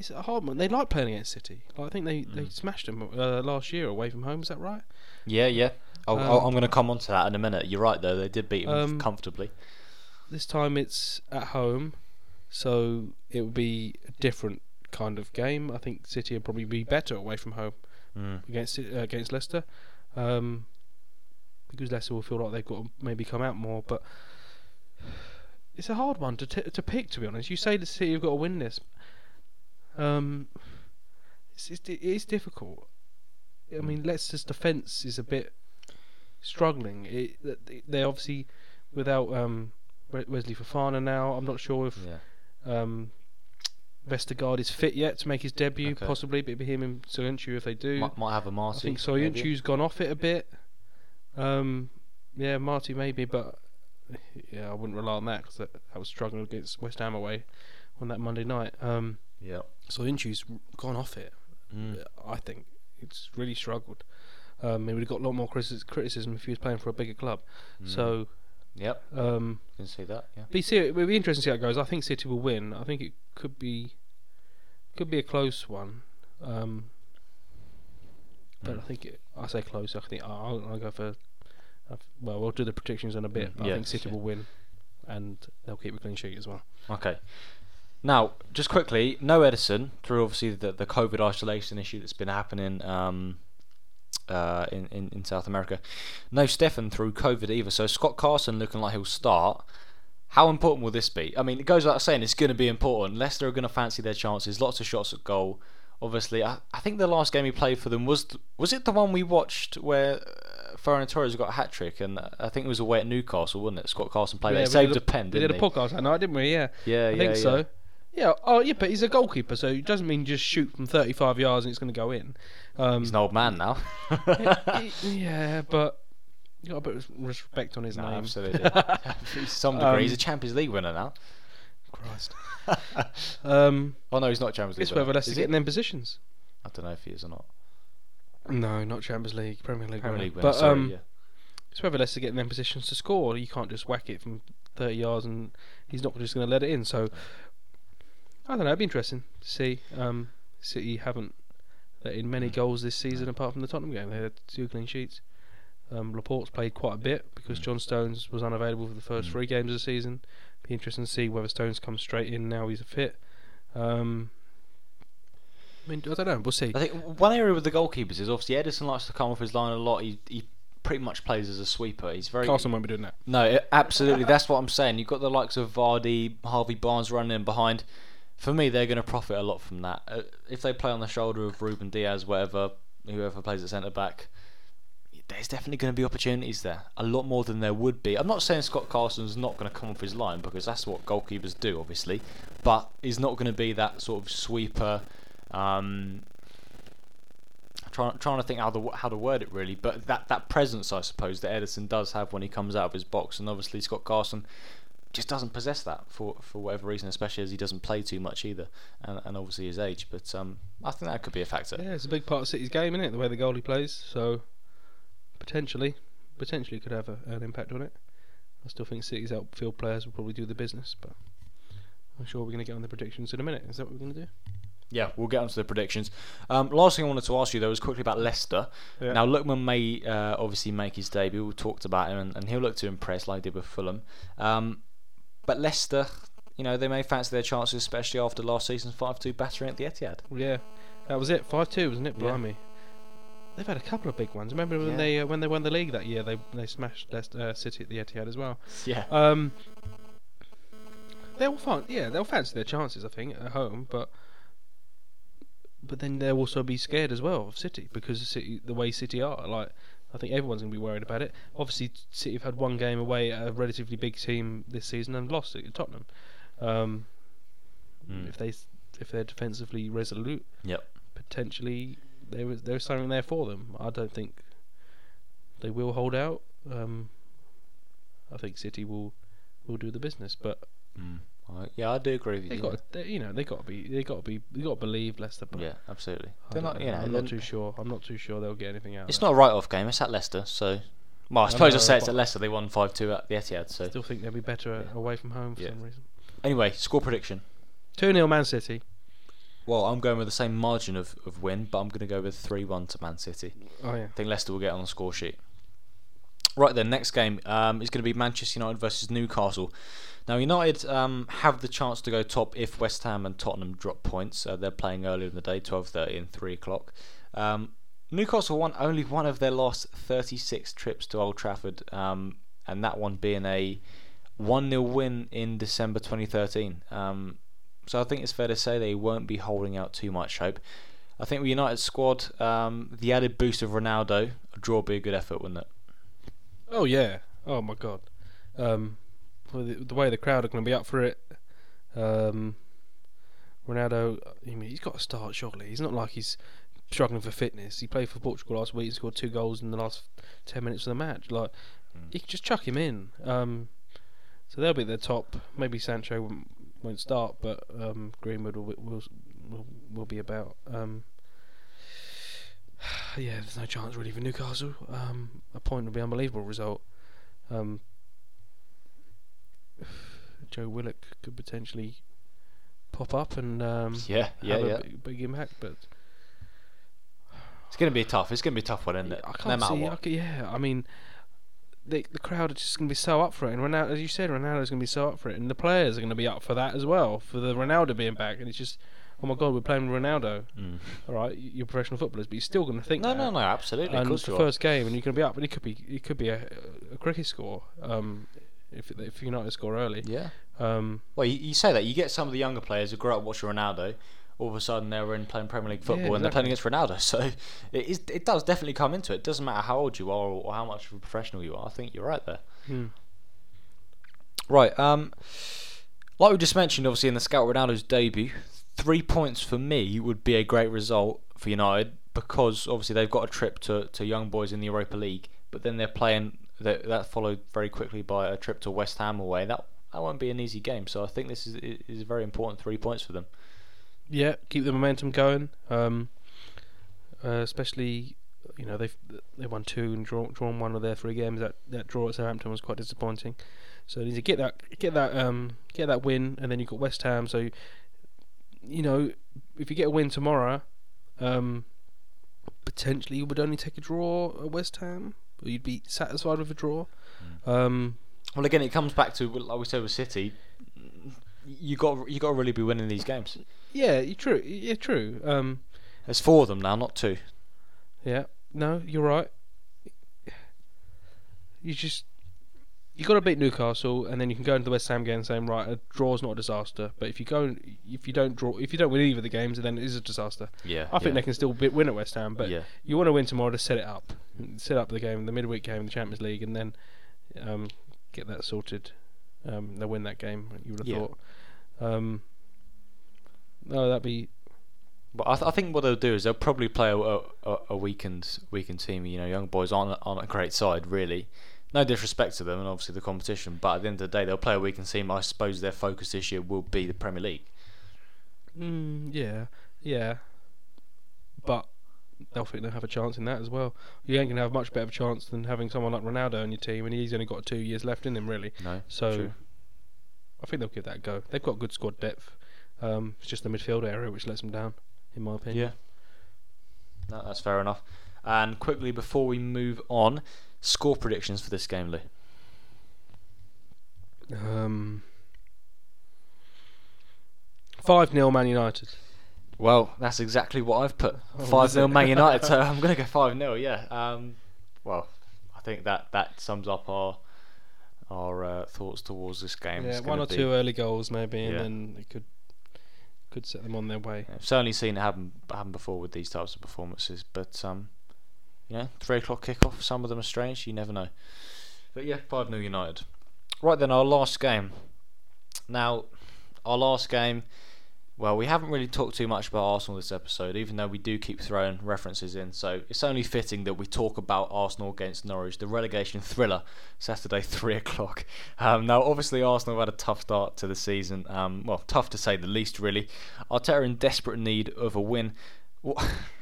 It's a hard one. They like playing against City. Like, I think they, they Mm. smashed them uh, last year away from home. Is that right? Yeah, yeah. I'll, Um, I'll, I'm going to come on to that in a minute. You're right, though. They did beat them Um, comfortably. This time it's at home, so it would be a different kind of game. I think City would probably be better away from home Mm. against uh, against Leicester, um, because Leicester will feel like they've got to maybe come out more. But it's a hard one to t- to pick. To be honest, you say that City have got to win this. Um, it's, it's it is difficult. I mean, Leicester's defence is a bit struggling. It, they're obviously without um, Wesley Fofana now. I'm not sure if Yeah. Um, Vestergaard is fit yet to make his debut, Okay. possibly, but it'd be him and Soyuncu if they do. Might, might have Amartey. I think. Soyuncu's gone off it a bit. Um, yeah, Marty maybe, but yeah, I wouldn't rely on that because that, that was struggling against West Ham away on that Monday night. Um, Yeah. Soyuncu's gone off it. Mm. I think it's really struggled. Um, he would have got a lot more criticism if he was playing for a bigger club. Mm. So Yep, um, can see that. Yeah. be see, it'll be interesting to see how it goes. I think City will win. I think it could be could be a close one. Um, but Mm. I think it, I say close. I think I'll, I'll go for. Well, we'll do the predictions in a bit. But I think City yeah. will win, and they'll keep a clean sheet as well. Okay. Now, just quickly, no Ederson through obviously the the COVID isolation issue that's been happening um, uh, in, in in South America. No Steffen through COVID either. So Scott Carson looking like he'll start. How important will this be? I mean, it goes without saying it's going to be important. Leicester are going to fancy their chances. Lots of shots at goal. Obviously, I, I think the last game he played for them was was it the one we watched where uh, Ferran Torres got a hat trick, and uh, I think it was away at Newcastle, wasn't it? Scott Carson played. Yeah, it. saved a pen, We did a podcast. I know, didn't we? Yeah, Yeah, I yeah, think yeah. so. Yeah. Oh, yeah. But he's a goalkeeper, so it doesn't mean just shoot from 35 yards and it's going to go in. Um, He's an old man now. yeah, but you got to put respect on his No, name. absolutely. to some degree, he's a Um, Champions League winner now. Christ. um, Oh no, he's not Champions League. it's whether Leicester Is get in them positions. I don't know if he is or not. No, not Champions League, Premier League. Premier winner. League winner. But sorry, um, yeah. it's whether Leicester get in them positions to score. You can't just whack it from 30 yards and he's not just going to let it in. So I don't know. It'd be interesting to see. Um, City haven't let in many Mm. goals this season No. apart from the Tottenham game. They had two clean sheets. Um, Laporte's played quite a bit because Mm. John Stones was unavailable for the first Mm. three games of the season. Be interesting to see whether Stones comes straight in now he's fit. Um, I mean, I don't know. We'll see. I think one area with the goalkeepers is obviously Ederson likes to come off his line a lot. He he pretty much plays as a sweeper. He's very Carson won't be doing that. No, absolutely. That's what I'm saying. You've got the likes of Vardy, Harvey Barnes running in behind. For me, they're going to profit a lot from that. Uh, if they play on the shoulder of Ruben Dias, whatever, whoever plays at centre back, there's definitely going to be opportunities there. A lot more than there would be. I'm not saying Scott Carson's not going to come off his line because that's what goalkeepers do, obviously. But he's not going to be that sort of sweeper. Um, trying trying to think how to how to word it really, but that that presence I suppose that Ederson does have when he comes out of his box, and obviously Scott Carson just doesn't possess that for for whatever reason, especially as he doesn't play too much either, and, and obviously his age. But um, I think that could be a factor. Yeah, it's a big part of City's game, isn't it? The way the goalie plays. So potentially, potentially could have a, an impact on it. I still think City's outfield players will probably do the business, but I'm sure we're going to get on the predictions in a minute. Is that what we're going to do? Yeah, we'll get onto the predictions. Um, last thing I wanted to ask you though was quickly about Leicester. Yeah. Now Lookman may uh, obviously make his debut. We talked about him, and, and he'll look to impress like he did with Fulham. Um, but Leicester, you know, they may fancy their chances, especially after last season's five-two battering at the Etihad. yeah, that was it. Five two, wasn't it? Yeah. Blimey. They've had a couple of big ones. Remember when Yeah. they uh, when they won the league that year? They they smashed Leicester, uh, City at the Etihad as well. Yeah. Um, they'll fan- yeah, they'll fancy their chances, I think, at home, but but then they'll also be scared as well of City because of City, the way City are. Like, I think everyone's going to be worried about it. Obviously, City have had one game away at a relatively big team this season and lost it at Tottenham. Um, Mm. If they if they're defensively resolute, Yep. potentially there was there's something there for them. I don't think they will hold out. Um, I think City will will do the business, but Mm. I- yeah, I do agree with they you. got they, you know they got to be they got to be they got to believe Leicester. But yeah, absolutely. I They're not, know. you know, I'm not too sure. I'm not too sure they'll get anything out. It's not a write-off game. It's at Leicester, so. Well, I I suppose I'll say it's at Leicester. They won five-two at the Etihad. So. Still think they'll be better Yeah. away from home for Yeah. some reason. anyway, score prediction. Two 0 Man City. Well, I'm going with the same margin of, of win, but I'm going to go with three-one to Man City. Oh yeah. I think Leicester will get on the score sheet. Right then, next game um, is going to be Manchester United versus Newcastle. Now, United um, have the chance to go top if West Ham and Tottenham drop points. Uh, they're playing earlier in the day, 12:30 and 3 o'clock. Um, Newcastle won only one of their last 36 trips to Old Trafford, um, and that one being a 1-0 win in December 2013. Um, so I think it's fair to say they won't be holding out too much hope. I think with United squad, um, the added boost of Ronaldo, a draw would be a good effort, wouldn't it? Oh yeah. Oh my god. Um, the, the way the crowd are going to be up for it. Um, Ronaldo, I mean, he's got to start surely. He's not like he's struggling for fitness. He played for Portugal last week and scored two goals in the last ten minutes of the match. Like, Mm. you can just chuck him in. Um, so they'll be at the top. Maybe Sancho won't, won't start, but um, Greenwood will, will will will be about. Um, yeah, there's no chance really for Newcastle. Um, a point would be an unbelievable result. Um, Joe Willock could potentially pop up and um, Yeah, yeah, have yeah. big, big impact, but It's going to be tough. It's going to be a tough one, isn't it? I can't matter see. I yeah, I mean, the the crowd are just going to be so up for it, and Ronaldo, as you said, Ronaldo's going to be so up for it, and the players are going to be up for that as well, for the Ronaldo being back, and it's just, oh my God, we're playing Ronaldo. Mm. All right, you're professional footballers, but you're still going to think No, that. no, no, absolutely. And it's the first game, and you're going to be up, and it could be it could be a, a cricket score. Um, if if United score early. Yeah. Um, Well, you, you say that you get some of the younger players who grew up watching Ronaldo. All of a sudden, they're in playing Premier League football and they're playing against Ronaldo. So it is. It does definitely come into it. It doesn't matter how old you are or how much of a professional you are. I think you're right there. hmm. Right. Um, like we just mentioned, obviously in the Scout Ronaldo's debut, three points for me would be a great result for United because obviously they've got a trip to, to young boys in the Europa League, but then they're playing that that followed very quickly by a trip to West Ham away. That that won't be an easy game. So I think this is is very important three points for them. Yeah, keep the momentum going. Um, uh, especially, you know, they've they won two and draw, drawn one of their three games. That that draw at Southampton was quite disappointing. So they need to get that get that um get that win, and then you've got West Ham. So, you know, if you get a win tomorrow, um, potentially you would only take a draw at West Ham, or you'd be satisfied with a draw. Um, Well, again, it comes back to like we said with City. You got you got to really be winning these games. yeah, you true. Yeah, true. Um, There's four of them now, not two. Yeah, no, you're right. You just you got to beat Newcastle, and then you can go into the West Ham game saying, right, a draw's not a disaster. But if you go, if you don't draw, if you don't win either of the games, then it is a disaster. Yeah, I think they can still win at West Ham, but yeah. you want to win tomorrow to set it up, set up the game, the midweek game, the Champions League, and then um, get that sorted. Um, they'll win that game. You would have Yeah. thought. Um, no, that'd be But I, th- I think what they'll do is they'll probably play a, a, a weakened weakened team. You know, young boys aren't aren't a great side really. No disrespect to them and obviously the competition, but at the end of the day, they'll play a weakened team. I suppose their focus this year will be the Premier League. Mm, yeah, yeah. But they'll think they'll have a chance in that as well. You ain't gonna have much better of a chance than having someone like Ronaldo on your team, and he's only got two years left in him, really. No, So true. I think they'll give that a go. They've got good squad depth. Um, it's just the midfield area which lets them down, in my opinion. yeah, no, that's fair enough. And quickly before we move on, score predictions for this game, Lee. Um, five 0 Man United. Well, that's exactly what I've put. Oh, Five is 0? Man United. So I'm going to go five 0 Yeah. Um, well, I think that that sums up our our uh, thoughts towards this game. Yeah, one or be- two early goals maybe, and Yeah. then it could could set them on their way. I've certainly seen it happen happen before with these types of performances, but um, you know, three o'clock kickoff. Some of them are strange. You never know. But yeah, five 0 United. Right then, our last game. Now, our last game. Well, we haven't really talked too much about Arsenal this episode, even though we do keep throwing references in. So it's only fitting that we talk about Arsenal against Norwich, the relegation thriller, Saturday three o'clock. Um, now, obviously, Arsenal had a tough start to the season. Um, well, tough to say the least, really. Arteta in desperate need of a win. Well,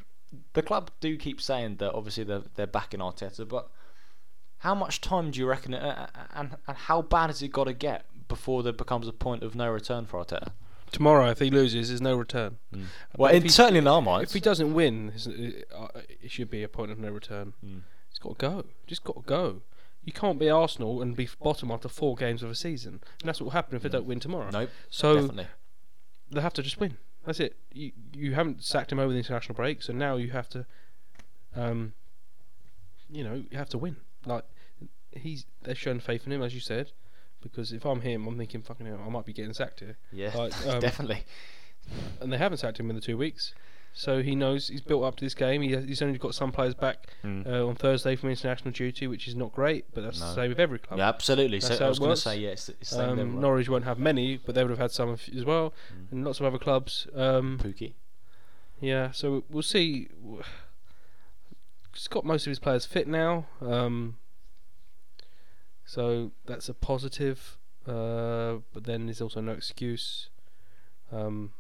the club do keep saying that obviously they're, they're backing Arteta, but how much time do you reckon, uh, and, and how bad has it got to get before there becomes a point of no return for Arteta? Tomorrow, if he loses, there's no return. Well, in, he- certainly in our minds. If he doesn't win, it, uh, should be a point of no return. Mm. It's got to go. Just got to go. You can't be Arsenal and be bottom after four games of a season, and that's what will happen if they don't win tomorrow. Nope, so definitely. they have to just win. That's it. You you haven't sacked him over the international break, so now you have to, um, you know, you have to win. Like he's they've shown faith in him, as you said. Because if I'm him, I'm thinking, fucking hell, I might be getting sacked here. Yeah, like, um, definitely. And they haven't sacked him in the two weeks, so he knows he's built up to this game. He, he's only got some players back Mm. uh, on Thursday from international duty, which is not great, but that's No. the same with every club. yeah, absolutely. that's So I was going to say, yeah, the same Um, everywhere. Norwich won't have many, but they would have had some as well, Mm. and lots of other clubs. Um, Pukki. yeah, so we'll see. He's got most of his players fit now, um, so that's a positive. Uh, but then there's also no excuse. Um,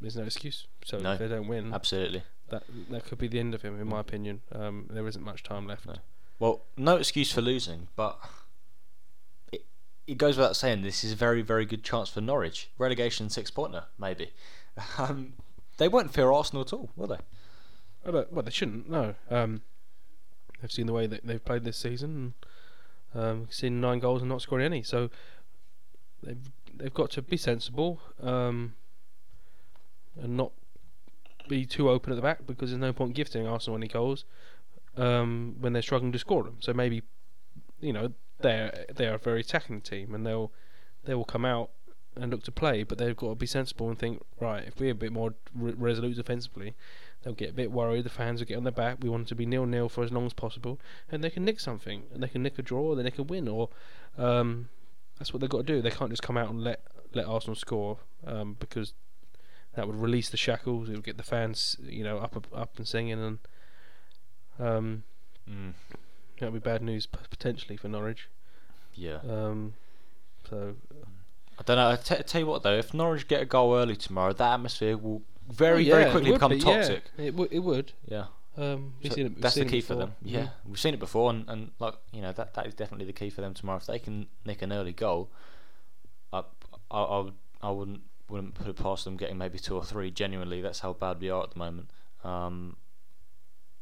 there's no excuse. So No. if they don't win, Absolutely. that that could be the end of him, in my opinion. Um, there isn't much time left. No. Well, no excuse for losing, but it, it goes without saying this is a very, very good chance for Norwich. Relegation six pointer, maybe. Um, they won't fear Arsenal at all, will they? Well, they shouldn't. No. Um, they've seen the way that they've played this season. And, um, seen nine goals and not scoring any. So they've they've got to be sensible um, and not be too open at the back because there's no point gifting Arsenal any goals um, when they're struggling to score them. So maybe you know they're they are a very attacking team and they'll they will come out and look to play, but they've got to be sensible and think right. If we're a bit more re- resolute defensively, they'll get a bit worried. The fans will get on their back. We want to be nil nil for as long as possible, and they can nick something, and they can nick a draw, or they can win, or um, that's what they've got to do. They can't just come out and let let Arsenal score um, because that would release the shackles. It would get the fans, you know, up up and singing, and um, Mm. that would be bad news potentially for Norwich. Yeah. Um, so I don't know. I t- tell you what though, if Norwich get a goal early tomorrow, that atmosphere will very, Oh, yeah, very quickly become be, yeah. toxic. It would. It would. Yeah. Um, we've So seen it, that's the key for them. Yeah, we've seen it before, and, and like you know that that is definitely the key for them tomorrow. If they can nick an early goal, I I, I, would, I wouldn't wouldn't put it past them getting maybe two or three. Genuinely, that's how bad we are at the moment. Um,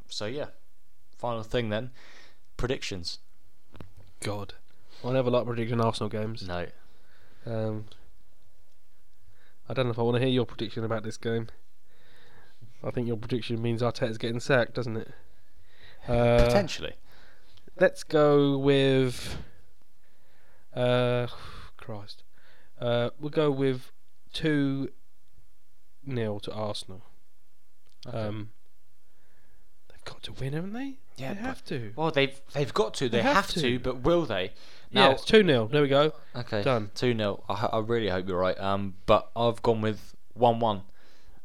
so yeah, final thing then, predictions. God, I never like predicting Arsenal games. No, Um, I don't know if I want to hear your prediction about this game. I think your prediction means Arteta's getting sacked, doesn't it? Uh, potentially. let's go with. Uh, Christ. Uh, we'll go with two nil to Arsenal. Okay. Um, they've got to win, haven't they? Yeah, they have to. well, they've they've got to. They, They have have, to. to. but will they? yeah, Now, it's two 0 There we go. Okay. Done. 2 0. I, I really hope you're right. Um, but I've gone with 1 1.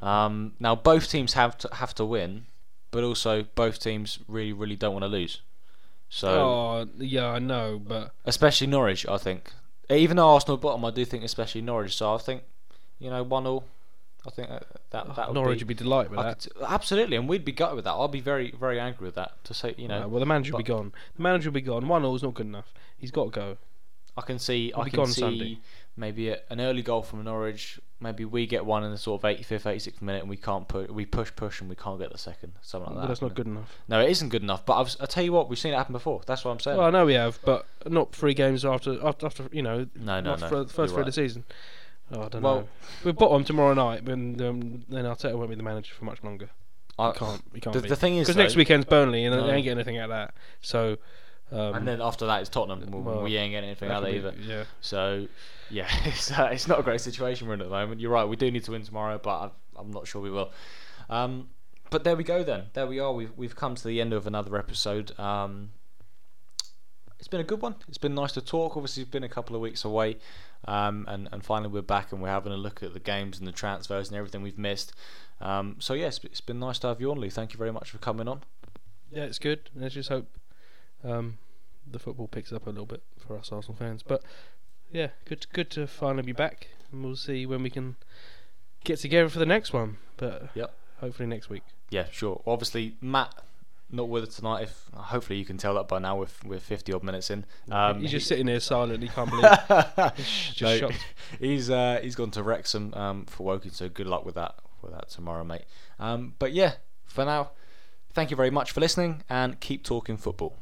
Um, now, both teams have to, have to win, but also both teams really, really don't want to lose. So, oh, yeah, I know, but especially Norwich, I think. Even though Arsenal bottom, I do think especially Norwich. So I think, you know, 1 0. I think that that, that would Norwich be, would be delighted with I that. could- absolutely, and we'd be gutted with that. I'd be very, very angry with that. To say, you know, Uh, well, the manager will be gone. The manager will be gone. One 0 is not good enough. He's got to go. I can see He'll I can gone see Sunday. maybe a, an early goal from Norwich. Maybe we get one in the sort of 85th, 86th minute, and we can't put we push, push, and we can't get the second. Something like but that. that's not good enough. No, it isn't good enough. But I've, I tell you what, we've seen it happen before. That's what I'm saying. Well, I know we have, but not three games after after, after you know, no, no, not no. first you're three of the season. Oh, I don't Well- know. We're bottom tomorrow night, and um, then Arteta won't be the manager for much longer. I- can't. We can't the, the thing is, Because next weekend's Burnley, and No. they ain't getting anything out of that. So. Um, and then after that is Tottenham. Well, well, we ain't getting anything out of that either. Yeah. So, yeah, it's, uh, it's not a great situation we're in at the moment. You're right. We do need to win tomorrow, but I, I'm not sure we will. Um, but there we go. Then there we are. We've we've come to the end of another episode. Um, it's been a good one. It's been nice to talk. Obviously, it's been a couple of weeks away, um, and and finally we're back and we're having a look at the games and the transfers and everything we've missed. Um, so yes, it's been nice to have you on, Lee. Thank you very much for coming on. Yeah, it's good. Let's just hope um, the football picks up a little bit for us Arsenal fans. But yeah, good good to finally be back, and we'll see when we can get together for the next one. But Yep. hopefully next week. Yeah, sure. Obviously, Matt not with us tonight. If hopefully you can tell that by now, we're we're fifty odd minutes in. Um, He's just he- sitting there silent. He can't believe. He's just No, shocked. he's uh, he's gone to Wrexham um, for Woking, so good luck with that with that tomorrow, mate. Um, but yeah, for now, thank you very much for listening, and keep talking football.